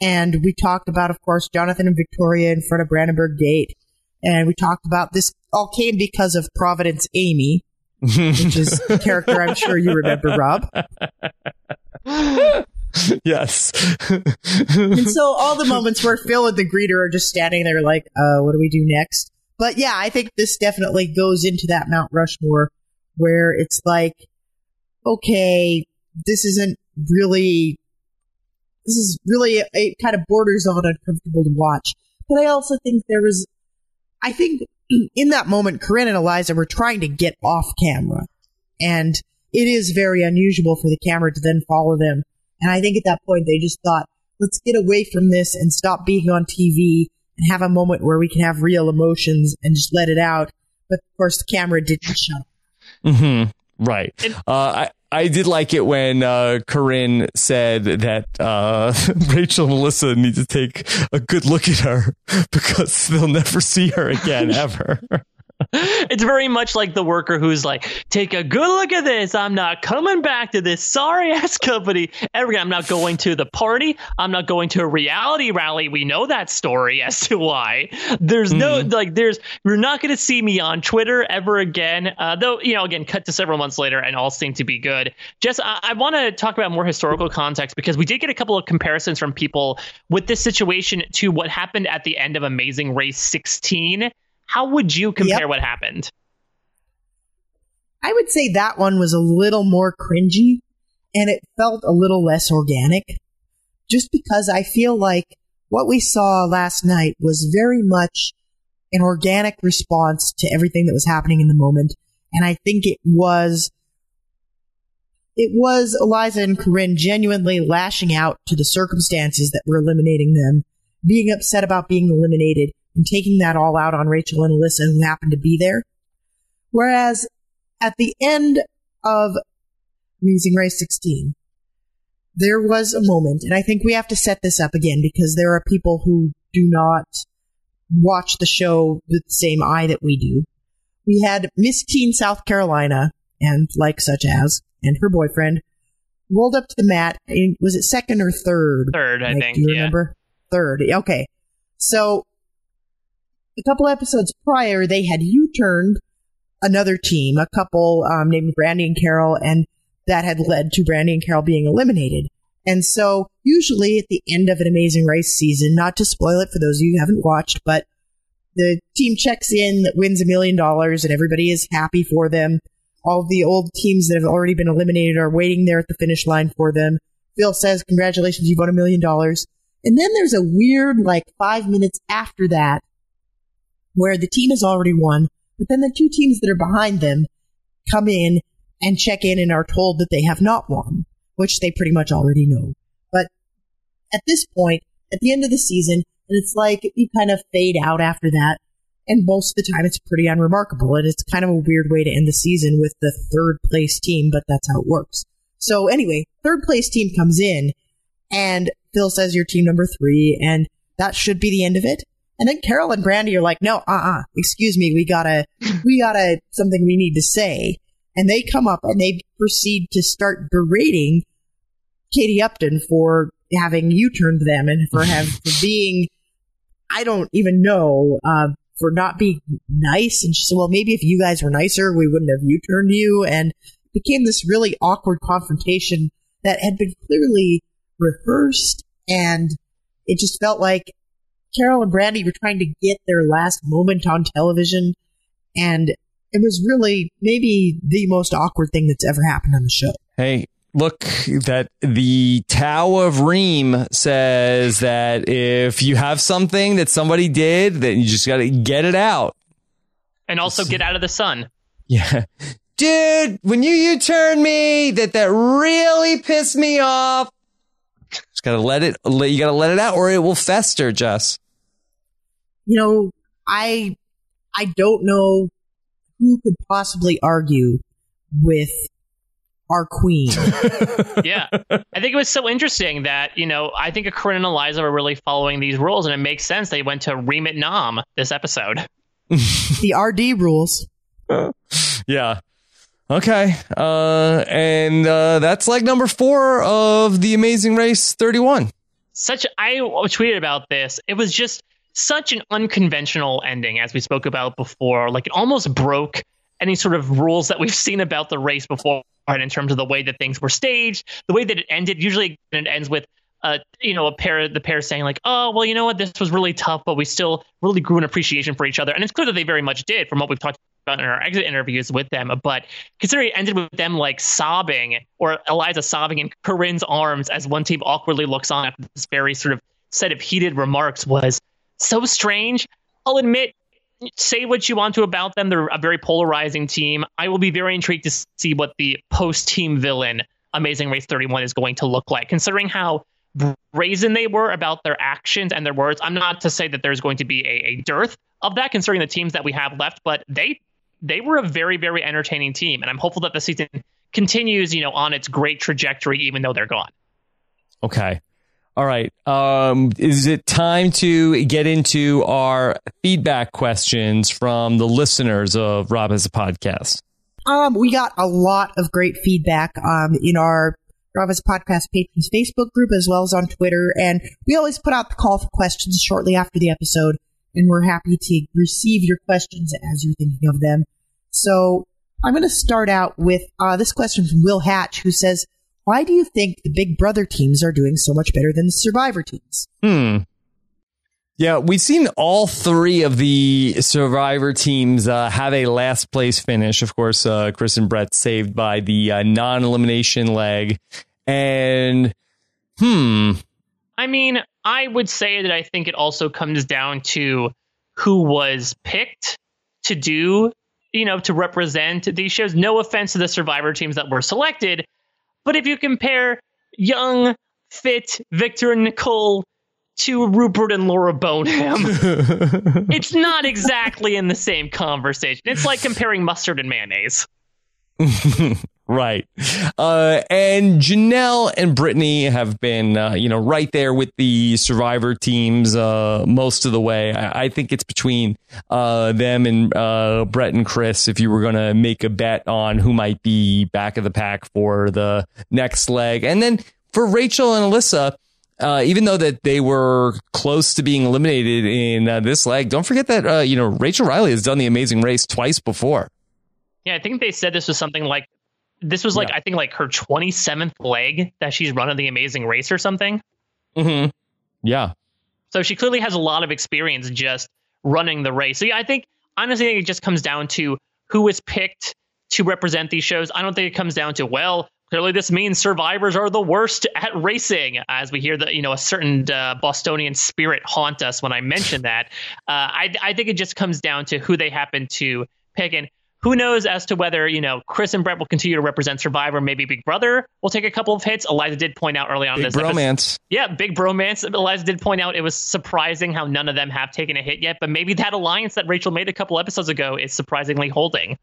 D: And we talked about, of course, Jonathan and Victoria in front of Brandenburg Gate. And we talked about this all came because of Providence Amy, which is a character I'm sure you remember, Rob.
A: yes.
D: and so all the moments where Phil and the greeter are just standing there like, uh, what do we do next? But yeah, I think this definitely goes into that Mount Rushmore where it's like, okay, this isn't really, this is really, it kind of borders on uncomfortable to watch. But I also think there was, I think in that moment, Corinne and Eliza were trying to get off camera. And it is very unusual for the camera to then follow them. And I think at that point they just thought, let's get away from this and stop being on TV and have a moment where we can have real emotions and just let it out. But of course, the camera didn't shut up.
A: hmm Right. Uh, I, I did like it when uh, Corinne said that uh, Rachel and Melissa need to take a good look at her because they'll never see her again ever.
E: It's very much like the worker who's like, take a good look at this. I'm not coming back to this sorry ass company ever again. I'm not going to the party. I'm not going to a reality rally. We know that story as to why. There's no, like, there's, you're not going to see me on Twitter ever again. Uh, though, you know, again, cut to several months later and all seem to be good. Jess, I, I want to talk about more historical context because we did get a couple of comparisons from people with this situation to what happened at the end of Amazing Race 16. How would you compare
D: Yep.
E: what happened?
D: I would say that one was a little more cringy and it felt a little less organic just because I feel like what we saw last night was very much an organic response to everything that was happening in the moment. And I think it was, it was Eliza and Corinne genuinely lashing out to the circumstances that were eliminating them, being upset about being eliminated and taking that all out on Rachel and Elissa who happened to be there. Whereas at the end of Amazing Race 16, there was a moment, and I think we have to set this up again because there are people who do not watch the show with the same eye that we do. We had Miss Teen South Carolina and like such as, and her boyfriend rolled up to the mat. In, was it second or third?
E: Third, I think.
D: Do you
E: yeah.
D: remember? Third. Okay. So a couple episodes prior, they had U-turned another team, a couple um, named Brandy and Carol, and that had led to Brandy and Carol being eliminated. And so, usually at the end of an Amazing Race season, not to spoil it for those of you who haven't watched, but the team checks in that wins a million dollars and everybody is happy for them. All the old teams that have already been eliminated are waiting there at the finish line for them. Phil says, congratulations, you've won a million dollars. And then there's a weird, like, five minutes after that where the team has already won, but then the two teams that are behind them come in and check in and are told that they have not won, which they pretty much already know. But at this point, at the end of the season, and it's like you kind of fade out after that. And most of the time it's pretty unremarkable. And it's kind of a weird way to end the season with the third place team, but that's how it works. So anyway, third place team comes in And Phil says you're team number three, and that should be the end of it. And then Carol and Brandy are like, no, uh-uh, excuse me, we gotta, we gotta, something we need to say. And they come up and they proceed to start berating Caite Upton for having U-turned them and for have, for being, I don't even know, uh, for not being nice. And she said, well, maybe if you guys were nicer, we wouldn't have U-turned you. And it became this really awkward confrontation that had been clearly rehearsed and it just felt like Carol and Brandy were trying to get their last moment on television, and it was really maybe the most awkward thing that's ever happened on the show.
A: Hey, look that the Tao of Reem says that if you have something that somebody did, then you just got to get it out.
E: And also get out of the sun.
A: Yeah. Dude, when you U-turn me, that that really pissed me off. Just gotta let it. You gotta let it out, or it will fester, Jess.
D: You know, I I don't know who could possibly argue with our queen.
E: yeah. I think it was so interesting that, you know, I think Corinne and Eliza were really following these rules, and it makes sense they went to Remit Nam this episode.
D: the RD rules.
A: yeah. Okay. Uh, and uh, that's like number four of the Amazing Race 31.
E: Such, I tweeted about this. It was just such an unconventional ending, as we spoke about before. Like it almost broke any sort of rules that we've seen about the race before and in terms of the way that things were staged, the way that it ended. Usually it ends with uh, you know, a pair the pair saying like, "Oh, well, you know what, this was really tough, but we still really grew an appreciation for each other." And it's clear that they very much did, from what we've talked about in our exit interviews with them. But considering it ended with them like sobbing, or Eliza sobbing in Corinne's arms as one team awkwardly looks on after this very sort of set of heated remarks, was so strange. I'll admit, say what you want to about them. They're a very polarizing team. I will be very intrigued to see what the post team villain Amazing Race 31 is going to look like, considering how brazen they were about their actions and their words. I'm not to say that there's going to be a, a dearth of that, considering the teams that we have left, but they they were a very very entertaining team, and I'm hopeful that the season continues, you know, on its great trajectory, even though they're gone.
A: Okay. All right. Um, is it time to get into our feedback questions from the listeners of Rob Has a Podcast?
D: Um, we got a lot of great feedback um, in our Rob Has a Podcast patrons Facebook group as well as on Twitter, and we always put out the call for questions shortly after the episode, and we're happy to receive your questions as you're thinking of them. So I'm going to start out with uh, this question from Will Hatch, who says, why do you think the Big Brother teams are doing so much better than the Survivor teams?
A: Hmm. Yeah, we've seen all three of the Survivor teams uh, have a last place finish. Of course, uh, Chris and Bret saved by the uh, non elimination leg. And, hmm.
E: I mean, I would say that I think it also comes down to who was picked to do, you know, to represent these shows. No offense to the Survivor teams that were selected, but if you compare young, fit Victor and Nicole to Rupert and Laura Boneham, it's not exactly in the same conversation. It's like comparing mustard and mayonnaise.
A: right. Uh, and Janelle and Britney have been, uh, you know, right there with the survivor teams uh, most of the way. I, I think it's between uh, them and uh, Bret and Chris if you were going to make a bet on who might be back of the pack for the next leg. And then for Rachel and Elissa, uh, even though that they were close to being eliminated in uh, this leg, don't forget that uh, you know Rachel Reilly has done the Amazing Race twice before.
E: Yeah, I think they said this was something like this was like yeah. I think like her 27th leg that she's run of the Amazing Race or something.
A: Mm-hmm. Yeah.
E: So she clearly has a lot of experience just running the race. So yeah, I think honestly, I think it just comes down to who is picked to represent these shows. I don't think it comes down to well, clearly this means survivors are the worst at racing as we hear that you know a certain uh, bostonian spirit haunt us when i mention that uh, I, I, think it just comes down to who they happen to pick and who knows as to whether you know chris and bret will continue to represent survivor maybe big brother will take a couple of hits eliza did point out early on
A: big
E: this
A: bromance
E: episode, yeah big bromance eliza did point out it was surprising how none of them have taken a hit yet but maybe that alliance that rachel made a couple episodes ago is surprisingly holding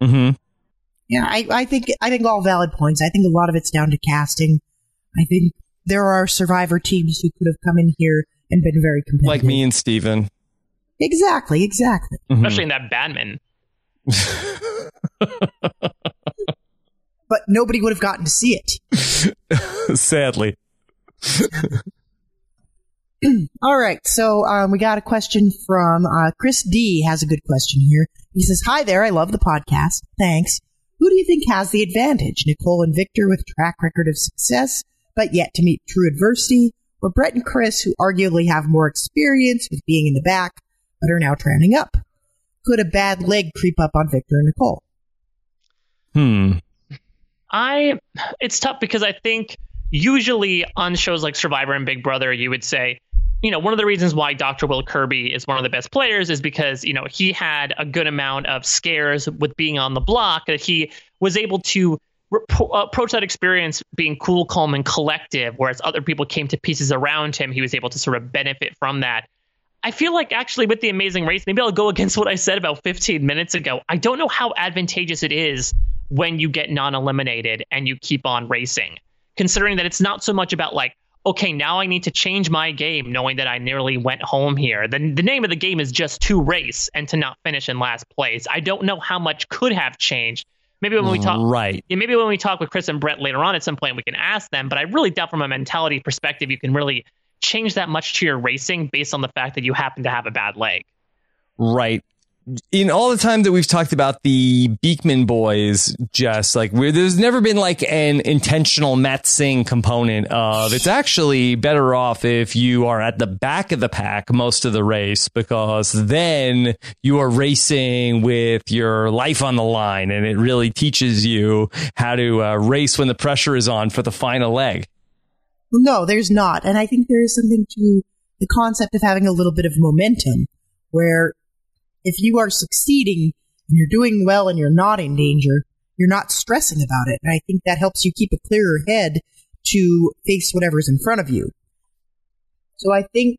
A: mm-hmm
D: yeah, I, I think I think all valid points. I think a lot of it's down to casting. I think there are survivor teams who could have come in here and been very competitive.
A: Like me and Steven.
D: Exactly, exactly.
A: Mhm.
E: Especially in that Batman.
D: But nobody would have gotten to see it.
A: Sadly.
D: All right, so um, we got a question from uh, Chris D. Has a good question here. He says, "Hi there, I love the podcast. Thanks. Who do you think has the advantage? Nicole and Victor with track record of success, but yet to meet true adversity, or Bret and Chris who arguably have more experience with being in the back, but are now trending up? Could a bad leg creep up on Victor and Nicole?
A: Hmm.
E: I it's tough because I think usually on shows like Survivor and Big Brother, you would say, you know, one of the reasons why Dr. Will Kirby is one of the best players is because, you know, he had a good amount of scares with being on the block that he was able to approach that experience being cool, calm, and collective, whereas other people came to pieces around him. He was able to sort of benefit from that. I feel like actually with the amazing race, maybe I'll go against what I said about 15 minutes ago. I don't know how advantageous it is when you get non eliminated and you keep on racing, considering that it's not so much about like, okay, now I need to change my game, knowing that I nearly went home here. The, the name of the game is just to race and to not finish in last place. I don't know how much could have changed. Maybe when we talk,
A: Right.
E: yeah, maybe when we talk with Chris and Bret later on at some point, we can ask them. But I really doubt from a mentality perspective, you can really change that much to your racing based on the fact that you happen to have a bad leg.
A: Right. In all the time that we've talked about the Beekman boys, just like where there's never been like an intentional Matt Singh component of it's actually better off if you are at the back of the pack most of the race because then you are racing with your life on the line and it really teaches you how to uh, race when the pressure is on for the final leg.
D: No, there's not. And I think there is something to the concept of having a little bit of momentum where if you are succeeding and you're doing well and you're not in danger, you're not stressing about it. And I think that helps you keep a clearer head to face whatever's in front of you. So I think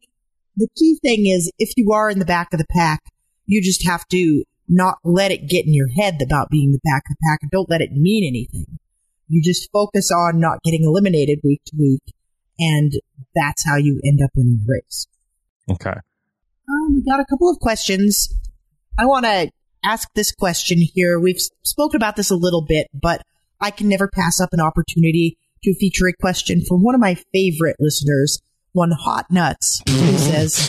D: the key thing is if you are in the back of the pack, you just have to not let it get in your head about being the back of the pack and don't let it mean anything. You just focus on not getting eliminated week to week and that's how you end up winning the race.
A: Okay.
D: Um, we got a couple of questions. I want to ask this question here. We've spoken about this a little bit, but I can never pass up an opportunity to feature a question from one of my favorite listeners, one Hot Nuts, who says,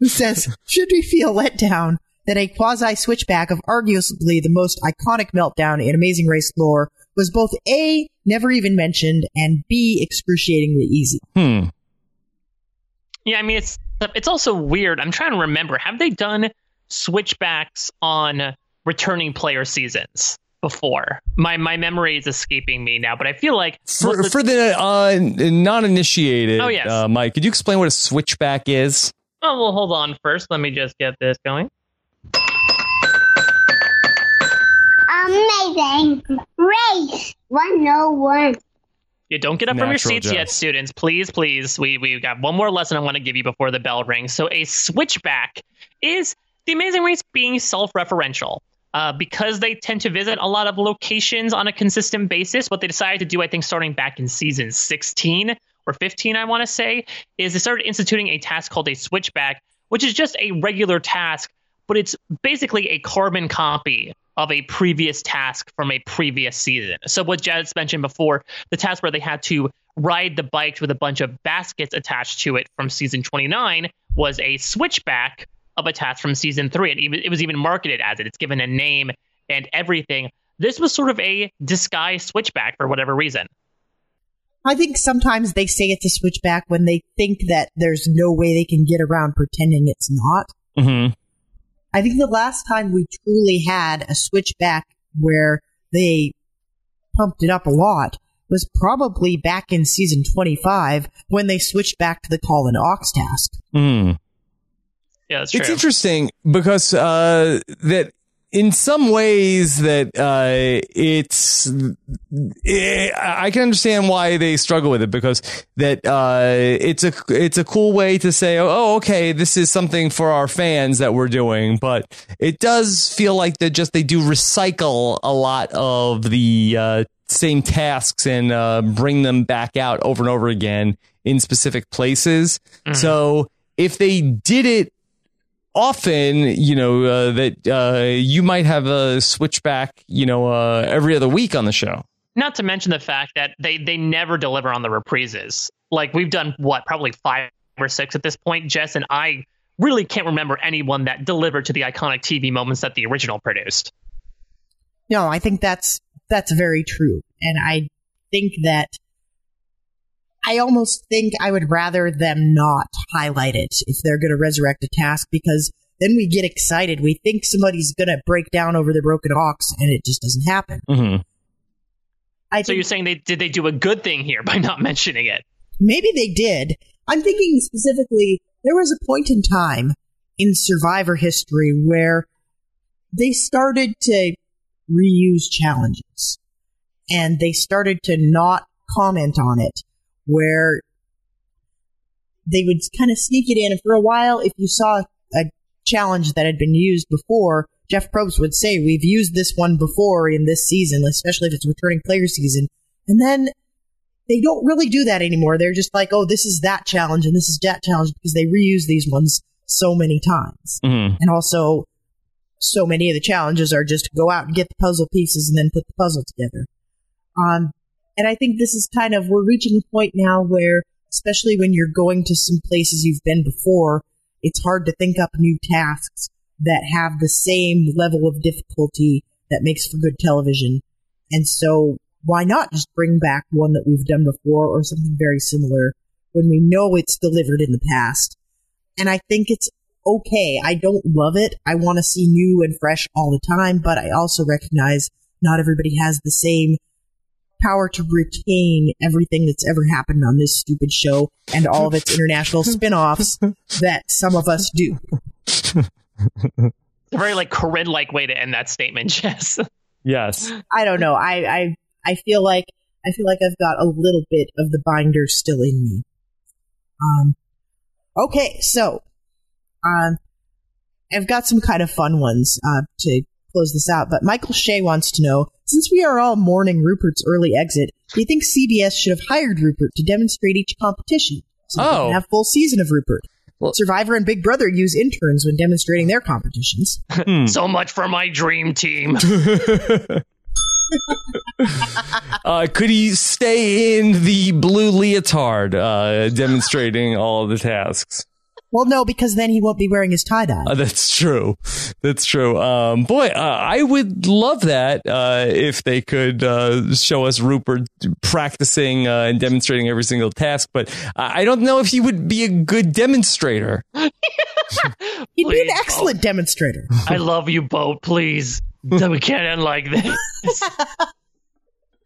D: who says, should we feel let down that a quasi switchback of arguably the most iconic meltdown in Amazing Race lore was both A, never even mentioned, and B, excruciatingly easy?
A: Hmm.
E: Yeah, I mean it's it's also weird. I'm trying to remember. Have they done switchbacks on returning player seasons before? My my memory is escaping me now, but I feel like
A: For,
E: most of-
A: for the uh, non-initiated,
E: Oh, yes.
A: uh, Mike, could you explain what a switchback is?
E: oh well, hold on first. Let me just get this going.
F: Amazing race 101.
E: Yeah, don't get up from your seats
A: jazz.
E: yet, students. Please, please. We we got one more lesson I want to give you before the bell rings. So a switchback is the Amazing Race being self-referential. Uh, because they tend to visit a lot of locations on a consistent basis, what they decided to do, I think, starting back in season 16 or 15, I want to say, is they started instituting a task called a switchback, which is just a regular task, but it's basically a carbon copy of a previous task from a previous season. So what Jad's mentioned before, the task where they had to ride the bikes with a bunch of baskets attached to it from season 29 was a switchback of a task from season 3 and even, it was even marketed as it. It's given a name and everything. This was sort of a disguised switchback for whatever reason.
D: I think sometimes they say it's a switchback when they think that there's no way they can get around pretending it's not.
A: Mm-hmm.
D: I think the last time we truly had a switchback where they pumped it up a lot was probably back in season 25 when they switched back to the call and ox task.
A: Mm.
E: Yeah, that's
A: It's
E: true.
A: interesting because uh, that in some ways that uh, it's eh, I can understand why they struggle with it because that uh, it's a it's a cool way to say oh okay this is something for our fans that we're doing. But it does feel like that just they do recycle a lot of the uh, same tasks and uh, bring them back out over and over again in specific places. So if they did it often, you know, uh, that uh, you might have a switchback, you know, uh, every other week on the show.
E: Not to mention the fact that they they never deliver on the reprises. Like we've done what probably five or six at this point. Jess and I really can't remember anyone that delivered to the iconic TV moments that the original produced.
D: No, I think that's that's very true, and I think that I almost think I would rather them not highlight it if they're going to resurrect a task because then we get excited. We think somebody's going to break down over the broken ox, and it just doesn't happen.
A: Mm-hmm.
D: I
E: So
D: think
E: you're saying they did they do a good thing here by not mentioning it?
D: maybe they did. I'm thinking specifically, there was a point in time in Survivor history where they started to reuse challenges and they started to not comment on it, where they would kind of sneak it in. And for a while, if you saw a challenge that had been used before, Jeff Probst would say, We've used this one before in this season, especially if it's returning player season. And then they don't really do that anymore. They're just like, oh, this is that challenge and this is that challenge because they reuse these ones so many times.
A: Mm-hmm.
D: And also, so many of the challenges are just go out and get the puzzle pieces and then put the puzzle together. Um, and I think this is kind of, we're reaching a point now where, especially when you're going to some places you've been before, it's hard to think up new tasks that have the same level of difficulty that makes for good television. And so why not just bring back one that we've done before or something very similar when we know it's delivered in the past? And I think it's okay. I don't love it. I want to see new and fresh all the time, but I also recognize not everybody has the same power to retain everything that's ever happened on this stupid show and all of its international spin-offs that some of us do.
E: It's a very like Corinne like way to end that statement, Jess.
A: Yes.
D: I don't know. I, I I feel like I feel like I've got a little bit of the binder still in me. Um. Okay, so um, I've got some kind of fun ones uh, to close this out. But Michael Shea wants to know: since we are all mourning Rupert's early exit, do you think CBS should have hired Rupert to demonstrate each competition so they
A: Oh.
D: can have full season of Rupert?
A: Well-
D: Survivor and Big Brother use interns when demonstrating their competitions.
E: so much for my dream team.
A: Uh, could he stay in the blue leotard, uh, demonstrating all the tasks?
D: Well, no, because then he won't be wearing his tie dye.
A: Uh, that's true. That's true. Um, boy, uh, I would love that uh, if they could uh, show us Rupert practicing uh, and demonstrating every single task. But I I don't know if he would be a good demonstrator.
D: He'd be an
E: Please,
D: excellent demonstrator.
E: I love you both. Please, we can't end like this.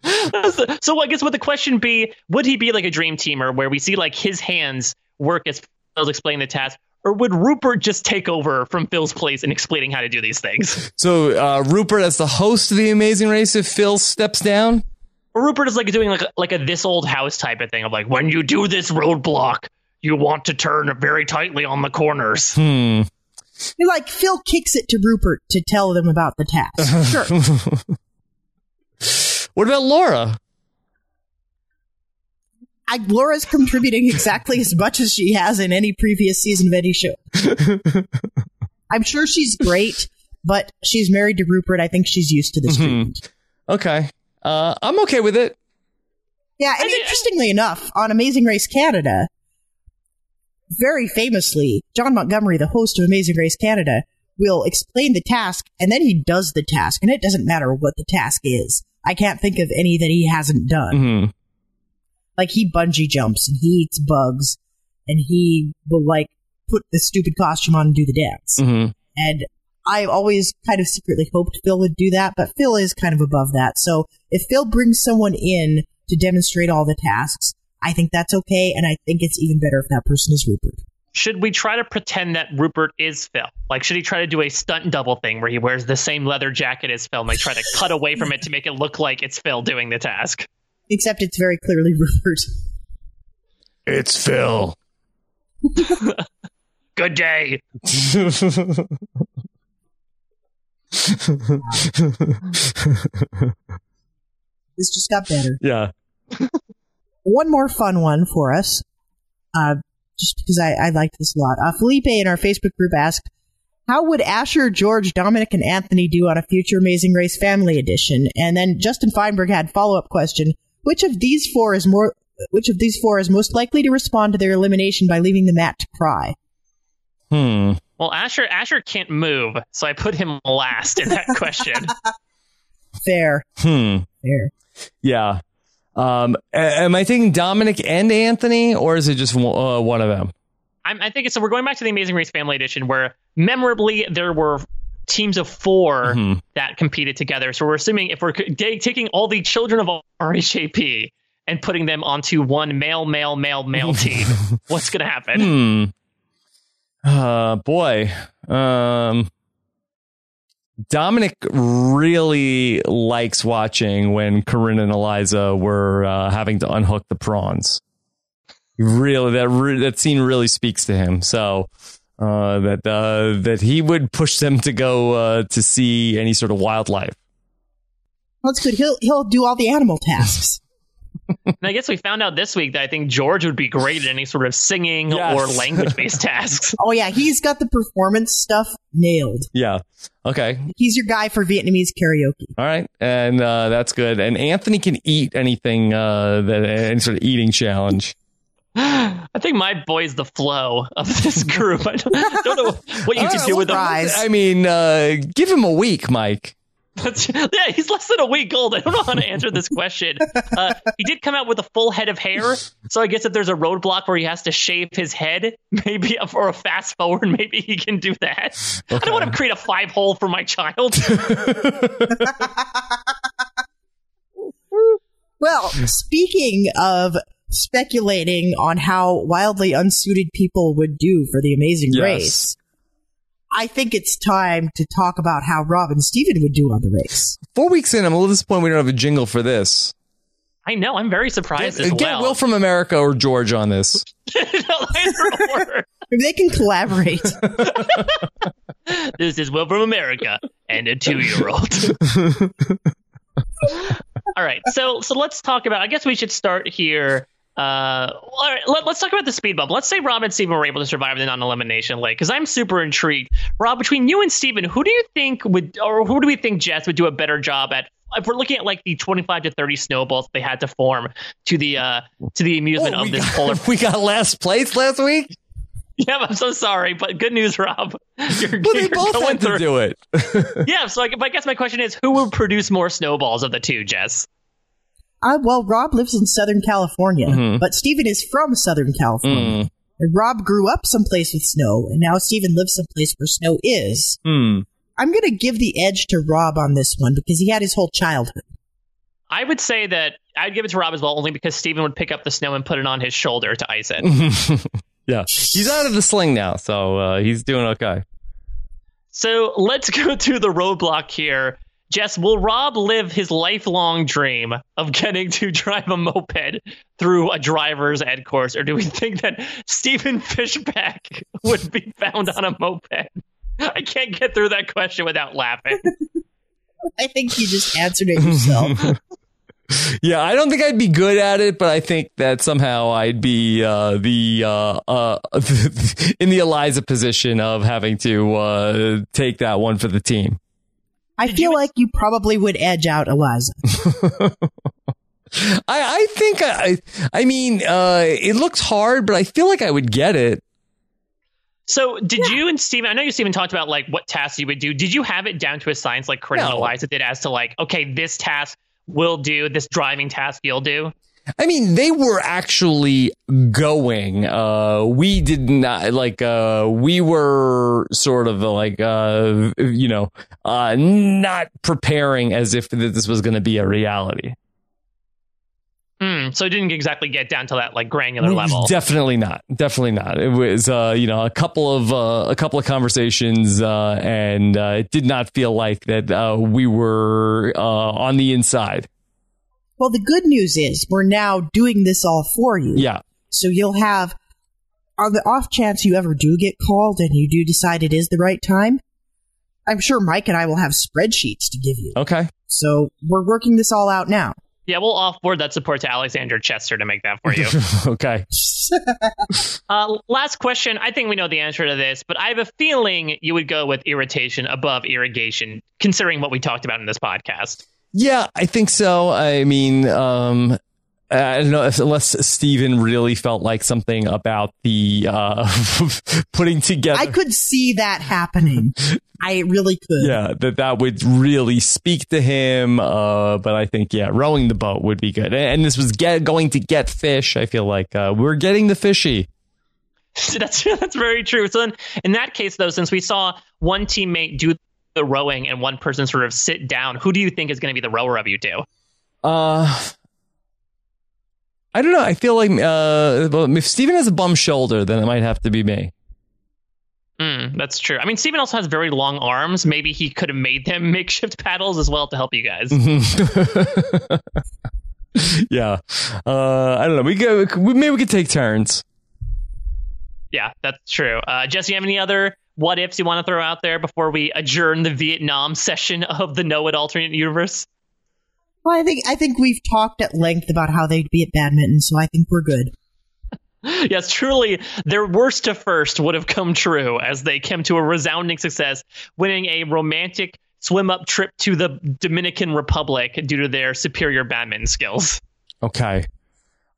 E: so I guess would the question be: Would he be like a dream teamer, where we see like his hands work as Phil's explaining the task, or would Rupert just take over from Phil's place in explaining how to do these things?
A: So uh, Rupert, as the host of the Amazing Race, if Phil steps down,
E: Or Rupert is like doing like a, like a this old house type of thing of like when you do this roadblock, you want to turn very tightly on the corners.
A: hmm.
D: You're like Phil kicks it to Rupert to tell them about the task. Sure.
A: What about Laura?
D: I, Laura's contributing exactly as much as she has in any previous season of any show. I'm sure she's great, but she's married to Rupert. I think she's used to this treatment.
A: Okay, uh, I'm okay with it.
D: Yeah, and interestingly enough, on Amazing Race Canada, very famously, Jon Montgomery, the host of Amazing Race Canada, will explain the task and then he does the task, and it doesn't matter what the task is. I can't think of any that he hasn't done.
A: hmm
D: Like he bungee jumps and he eats bugs and he will like put the stupid costume on and do the dance.
A: hmm
D: And I always kind of secretly hoped Phil would do that, but Phil is kind of above that. So if Phil brings someone in to demonstrate all the tasks, I think that's okay, and I think it's even better if that person is Rupert.
E: should we try to pretend that Rupert is Phil? Like, should he try to do a stunt double thing where he wears the same leather jacket as Phil and like try to cut away from it to make it look like it's Phil doing the task?
D: Except it's very clearly Rupert.
A: It's Phil.
E: Good day.
D: This just got better.
A: yeah.
D: One more fun one for us, uh, just because I, I liked this a lot. Uh, Felipe in our Facebook group asked, "How would Asher, George, Dominic, and Anthony do on a future Amazing Race Family Edition?" And then Justin Feinberg had follow up question: Which of these four is more? Which of these four is most likely to respond to their elimination by leaving the mat to cry?
A: Hmm.
E: Well, Asher Asher can't move, so I put him last in that question.
D: Fair,
A: Hmm.
D: fair.
A: Yeah. Um, a- am I thinking Dominic and Anthony, or is it just one- uh, one of them?
E: I'm, I think it's so. We're going back to the Amazing Race Family Edition, where memorably there were teams of 4
A: Mhm.
E: that competed together. So we're assuming if we're taking all the children of RHAP and putting them onto one male, male, male, male team, what's going to happen?
A: Hmm. Uh, boy. Um, Dominic really likes watching when Corinne and Eliza were uh, having to unhook the prawns. Really, that re- that scene really speaks to him. So uh, that uh, that he would push them to go uh, to see any sort of wildlife.
D: Well, that's good. He'll he'll do all the animal tasks.
E: And I guess we found out this week that I think George would be great at any sort of singing
A: Yes.
E: or language based tasks.
D: Oh yeah, he's got the performance stuff nailed.
A: Yeah. Okay.
D: He's your guy for Vietnamese karaoke.
A: All right, and uh, that's good. And Anthony can eat anything uh, that any sort of eating challenge.
E: I think my boy's the flow of this group. I don't, don't know what you
A: All
E: can
A: right,
E: do with him.
D: surprise.
A: I mean, uh, give him a week, Mike.
E: Yeah, he's less than a week old. I don't know how to answer this question. Uh, he did come out with a full head of hair, so I guess if there's a roadblock where he has to shave his head, maybe for a fast forward, maybe he can do that. I don't want to create a five hole for my child.
D: Well, speaking of speculating on how wildly unsuited people would do for the amazing
A: Yes.
D: race, I think it's time to talk about how Rob and Stephen would do on the race.
A: Four weeks in, I'm a little disappointed we don't have a jingle for this.
E: I know. I'm very surprised
A: Get,
E: as
A: get
E: well.
A: Will from America or George on this.
D: Maybe they can collaborate.
E: This is Will from America and a two-year-old. all right, so so let's talk about. I guess we should start here. Uh, all right, let, us talk about the speed bump. Let's say Rob and Stephen were able to survive the non-elimination leg because I'm super intrigued. Rob, between you and Stephen, who do you think would, or who do we think Jess would do a better job at? If we're looking at like the 25 to 30 snowballs they had to form to the uh to the amusement
A: Oh,
E: of this
A: got,
E: polar.
A: we got last place last week.
E: Yeah, I'm so sorry, but good news, Rob. You're,
A: Well, they both had to do it.
E: yeah, so I, but I guess my question is, who will produce more snowballs of the two, Jess?
D: Uh, well, Rob lives in Southern California,
A: Mhm.
D: but Stephen is from Southern California.
A: Mm.
D: And Rob grew up someplace with snow, and now Stephen lives someplace where snow is.
A: Hmm.
D: I'm going to give the edge to Rob on this one because he had his whole childhood.
E: I would say that I'd give it to Rob as well, only because Stephen would pick up the snow and put it on his shoulder to ice it.
A: yeah, he's out of the sling now, so uh, he's doing okay.
E: so let's go to the roadblock here. Jess, will Rob live his lifelong dream of getting to drive a moped through a driver's ed course, or do we think that Stephen Fishbach would be found on a moped? I can't get through that question without laughing.
D: I think you just answered it yourself.
A: Yeah, I don't think I'd be good at it, but I think that somehow I'd be uh, the uh, uh, in the Eliza position of having to uh, take that one for the team.
D: I feel like you probably would edge out Eliza.
A: I, I think I, I mean, uh, it looks hard, but I feel like I would get it.
E: So, did you and Stephen, I know you, Stephen, talked about like what tasks you would do. Did you have it down to a science like Corinne and
A: No.
E: Eliza did as to like, okay, this task will do, this driving task you'll do?
A: I mean, they were actually going. Uh, we did not like. Uh, we were sort of like, uh, you know, uh, not preparing as if that this was going to be a reality.
E: Hmm, so it didn't exactly get down to that like granular level.
A: Definitely not. Definitely not. It was, uh, you know, a couple of uh, a couple of conversations, uh, and uh, it did not feel like that uh, we were uh, on the inside.
D: Well, the good news is we're now doing this all for you.
A: Yeah.
D: So you'll have, on the off chance you ever do get called and you do decide it is the right time, I'm sure Mike and I will have spreadsheets to give you.
A: Okay.
D: So we're working this all out now.
E: Yeah, we'll offboard that support to Alexander Chester to make that for you.
A: okay.
E: uh, last question. I think we know the answer to this, but I have a feeling you would go with irritation above irrigation, considering what we talked about in this podcast.
A: Yeah, I think so. I mean, um, I don't know if, unless Stephen really felt like something about the uh, putting together.
D: I could see that happening. I really could.
A: Yeah, that that would really speak to him. Uh, but I think yeah, rowing the boat would be good. And, and this was get, going to get fish. I feel like uh, we're getting the fishy.
E: that's that's very true. So in, in that case, though, since we saw one teammate do the rowing and one person sort of sit down, who do you think is going to be the rower of you two?
A: Uh, I don't know. I feel like uh, if Stephen has a bum shoulder, then it might have to be me.
E: Mm, that's true. I mean, Stephen also has very long arms. Maybe he could have made them makeshift paddles as well to help you guys.
A: yeah. Uh, I don't know. We go. Maybe we could take turns.
E: Yeah, that's true. Uh, Jesse, you have any other what ifs you want to throw out there before we adjourn the Vietnam session of the Know It Alternate Universe?
D: Well, I think I think we've talked at length about how they'd be at badminton, so I think we're good.
E: yes, truly, their worst to first would have come true as they came to a resounding success, winning a romantic swim up trip to the Dominican Republic due to their superior badminton skills.
A: Okay.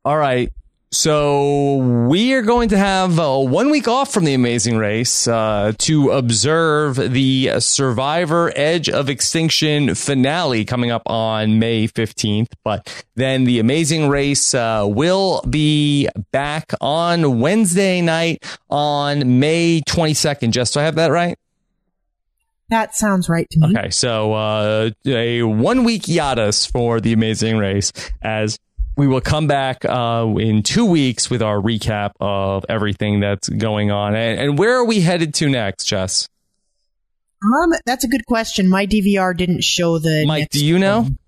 A: All right. So we are going to have uh, one week off from the Amazing Race uh, to observe the Survivor Edge of Extinction finale coming up on May 15th. But then the Amazing Race uh, will be back on Wednesday night on May 22nd. Just so I have that right?
D: That sounds right to me.
A: Okay, so uh, a one week hiatus for the Amazing Race as we will come back uh, in two weeks with our recap of everything that's going on. And, and, where are we headed to next, Jess?
D: Um, that's a good question. My DVR didn't show the.
A: Mike, do you know?
D: One.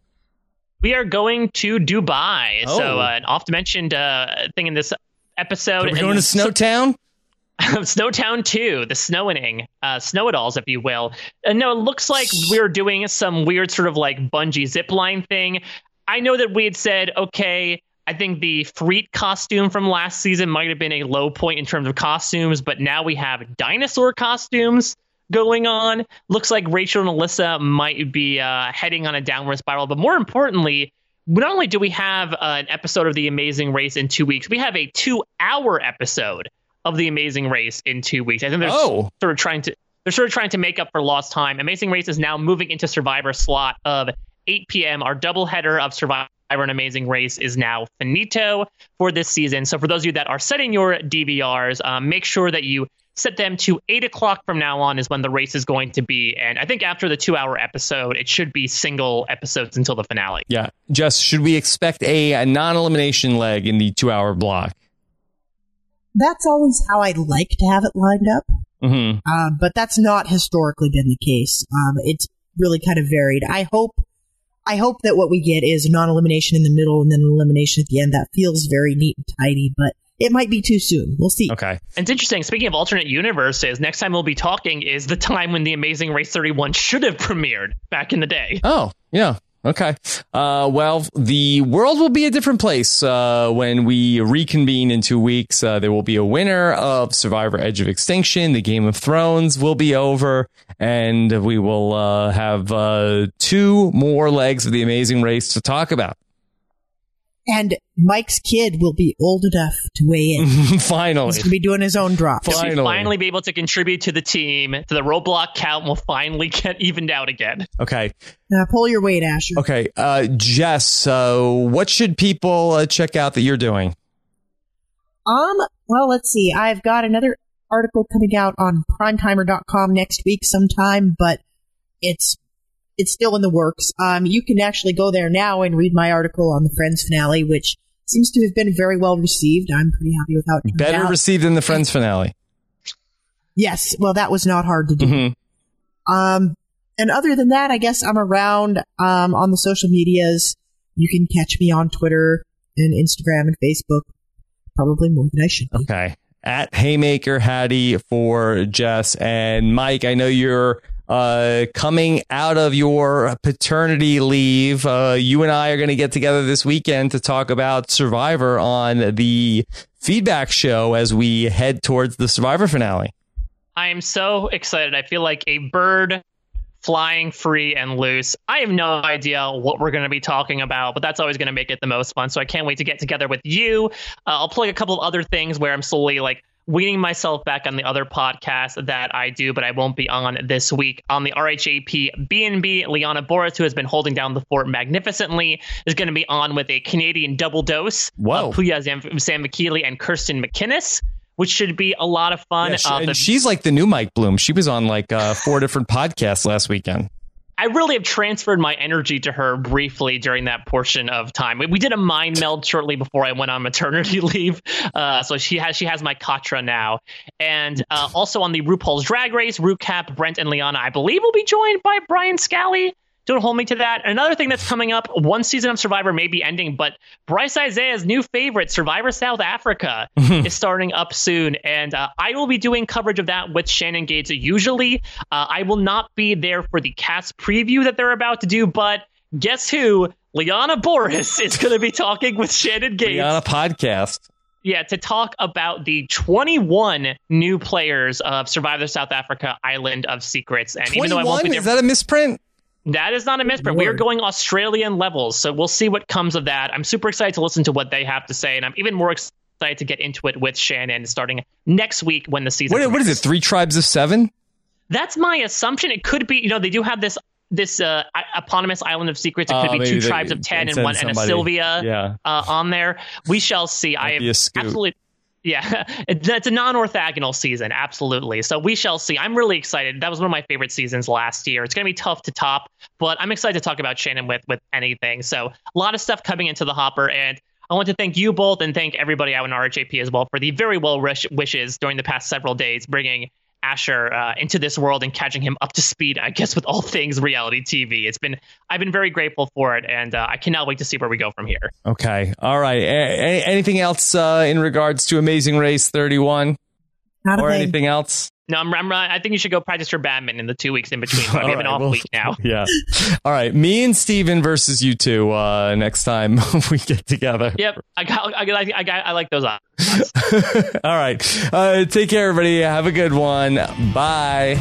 E: We are going to Dubai.
A: Oh.
E: So, uh, an oft mentioned uh, thing in this episode.
A: We're we going to Snowtown?
E: Snowtown 2, the snowing, uh, snow it alls, if you will. Uh, no, it looks like we're doing some weird sort of like bungee zipline thing. I know that we had said, okay, I think the Freet costume from last season might have been a low point in terms of costumes, but now we have dinosaur costumes going on. Looks like Rachel and Elissa might be uh, heading on a downward spiral, but more importantly, not only do we have uh, an episode of The Amazing Race in two weeks, we have a two-hour episode of The Amazing Race in two weeks. I think they're
A: oh.
E: sort of trying to they're sort of trying to make up for lost time. Amazing Race is now moving into Survivor slot of 8 p.m. Our doubleheader of Survivor and Amazing Race is now finito for this season. So for those of you that are setting your DVRs, um, make sure that you set them to 8 o'clock from now on is when the race is going to be. And I think after the two hour episode, it should be single episodes until the finale.
A: Yeah. Jess, should we expect a, a non elimination leg in the two hour block?
D: That's always how I'd like to have it lined up.
A: Mm-hmm.
D: Uh, but that's not historically been the case. Um, it's really kind of varied. I hope I hope that what we get is non-elimination in the middle and then elimination at the end. That feels very neat and tidy, but it might be too soon. We'll see.
A: Okay.
E: And it's interesting. Speaking of alternate universes, next time we'll be talking is the time when the Amazing Race 31 should have premiered back in the day.
A: Oh, yeah. Okay. Uh, well, the world will be a different place uh, when we reconvene in two weeks. Uh, there will be a winner of Survivor Edge of Extinction. The Game of Thrones will be over, and we will uh, have uh, two more legs of the Amazing Race to talk about.
D: And Mike's kid will be old enough to weigh in.
A: finally.
D: He's going to be doing his own drop.
A: Finally.
E: He'll finally be able to contribute to the team, to the roadblock count will finally get evened out again.
A: Okay.
D: Now pull your weight, Asher.
A: Okay. Uh, Jess, so what should people uh, check out that you're doing?
D: Um, well, let's see. I've got another article coming out on primetimer.com next week sometime, but it's it's still in the works. Um, you can actually go there now and read my article on the Friends finale, which seems to have been very well received. I'm pretty happy with how it
A: Better
D: out.
A: received than the Friends finale.
D: yes, well, that was not hard to do.
A: Mhm.
D: Um, and other than that, I guess I'm around um, on the social medias. You can catch me on Twitter and Instagram and Facebook, probably more than I should be.
A: Okay. At Haymaker Hattie for Jess and Mike. I know you're uh, coming out of your paternity leave. Uh, you and I are going to get together this weekend to talk about Survivor on the feedback show as we head towards the Survivor finale.
E: I am so excited. I feel like a bird flying free and loose. I have no idea what we're going to be talking about, but that's always going to make it the most fun. So I can't wait to get together with you. Uh, I'll plug a couple of other things where I'm slowly like weaning myself back on the other podcast that I do, but I won't be on this week. On the RHAP BNB, Liana Boris, who has been holding down the fort magnificently, is going to be on with a Canadian double dose
A: Whoa.
E: of Puya Zam- Sam McKeely and Kirsten McKinnis. Which should be a lot of fun.
A: Yeah, she-
E: Uh,
A: and
E: the-
A: she's like the new Mike Bloom. She was on like uh, four different podcasts last weekend.
E: I really have transferred my energy to her briefly during that portion of time. We, we did a mind meld shortly before I went on maternity leave, uh, so she has she has my Katra now. And uh, also on the RuPaul's Drag Race, Rucap, Brent, and Liana, I believe will be joined by Brian Scally. Don't hold me to that. Another thing that's coming up, one season of Survivor may be ending, but Bryce Isaiah's new favorite, Survivor South Africa, is starting up soon. And uh, I will be doing coverage of that with Shannon Gaitz. Usually, uh, I will not be there for the cast preview that they're about to do, but guess who? Liana Boris is going to be talking with Shannon Gaitz.
A: Be on a podcast.
E: Yeah, to talk about the 21 new players of Survivor South Africa Island of Secrets. And even though I won't be
A: 21?
E: there,
A: Is that a misprint?
E: That is not a misprint. We are going Australian levels, so we'll see what comes of that. I'm super excited to listen to what they have to say, and I'm even more excited to get into it with Shannon starting next week when the season.
A: What, what is it? Three tribes of seven?
E: That's my assumption. It could be. You know, they do have this this uh, eponymous island of secrets. It could
A: Oh,
E: be two
A: they-
E: tribes of ten and one and a. Sylvia
A: Yeah.
E: uh, on there. We shall see. I
A: Might
E: have
A: be a scoop.
E: absolutely. Yeah, it's a non-orthogonal season, absolutely. So we shall see. I'm really excited. That was one of my favorite seasons last year. It's going to be tough to top, but I'm excited to talk about Shannon with with anything. So a lot of stuff coming into the hopper, and I want to thank you both and thank everybody out in RHAP as well for the very well wish- wishes during the past several days, bringing Asher uh, into this world and catching him up to speed. I guess with all things reality TV, it's been I've been very grateful for it, and uh, I cannot wait to see where we go from here.
A: Okay. All right. A- a- anything else uh, in regards to Amazing Race 31
D: Not
A: or
D: thing.
A: anything else?
E: No, I'm, I'm, I think you should go practice your badminton in the two weeks in between. We have an
A: right,
E: off
A: well,
E: week now.
A: Yeah. All right. Me and Stephen versus you two uh, next time we get together.
E: Yep, I got, I got, I got, I like those odds.
A: All right. Uh, take care, everybody. Have a good one. Bye.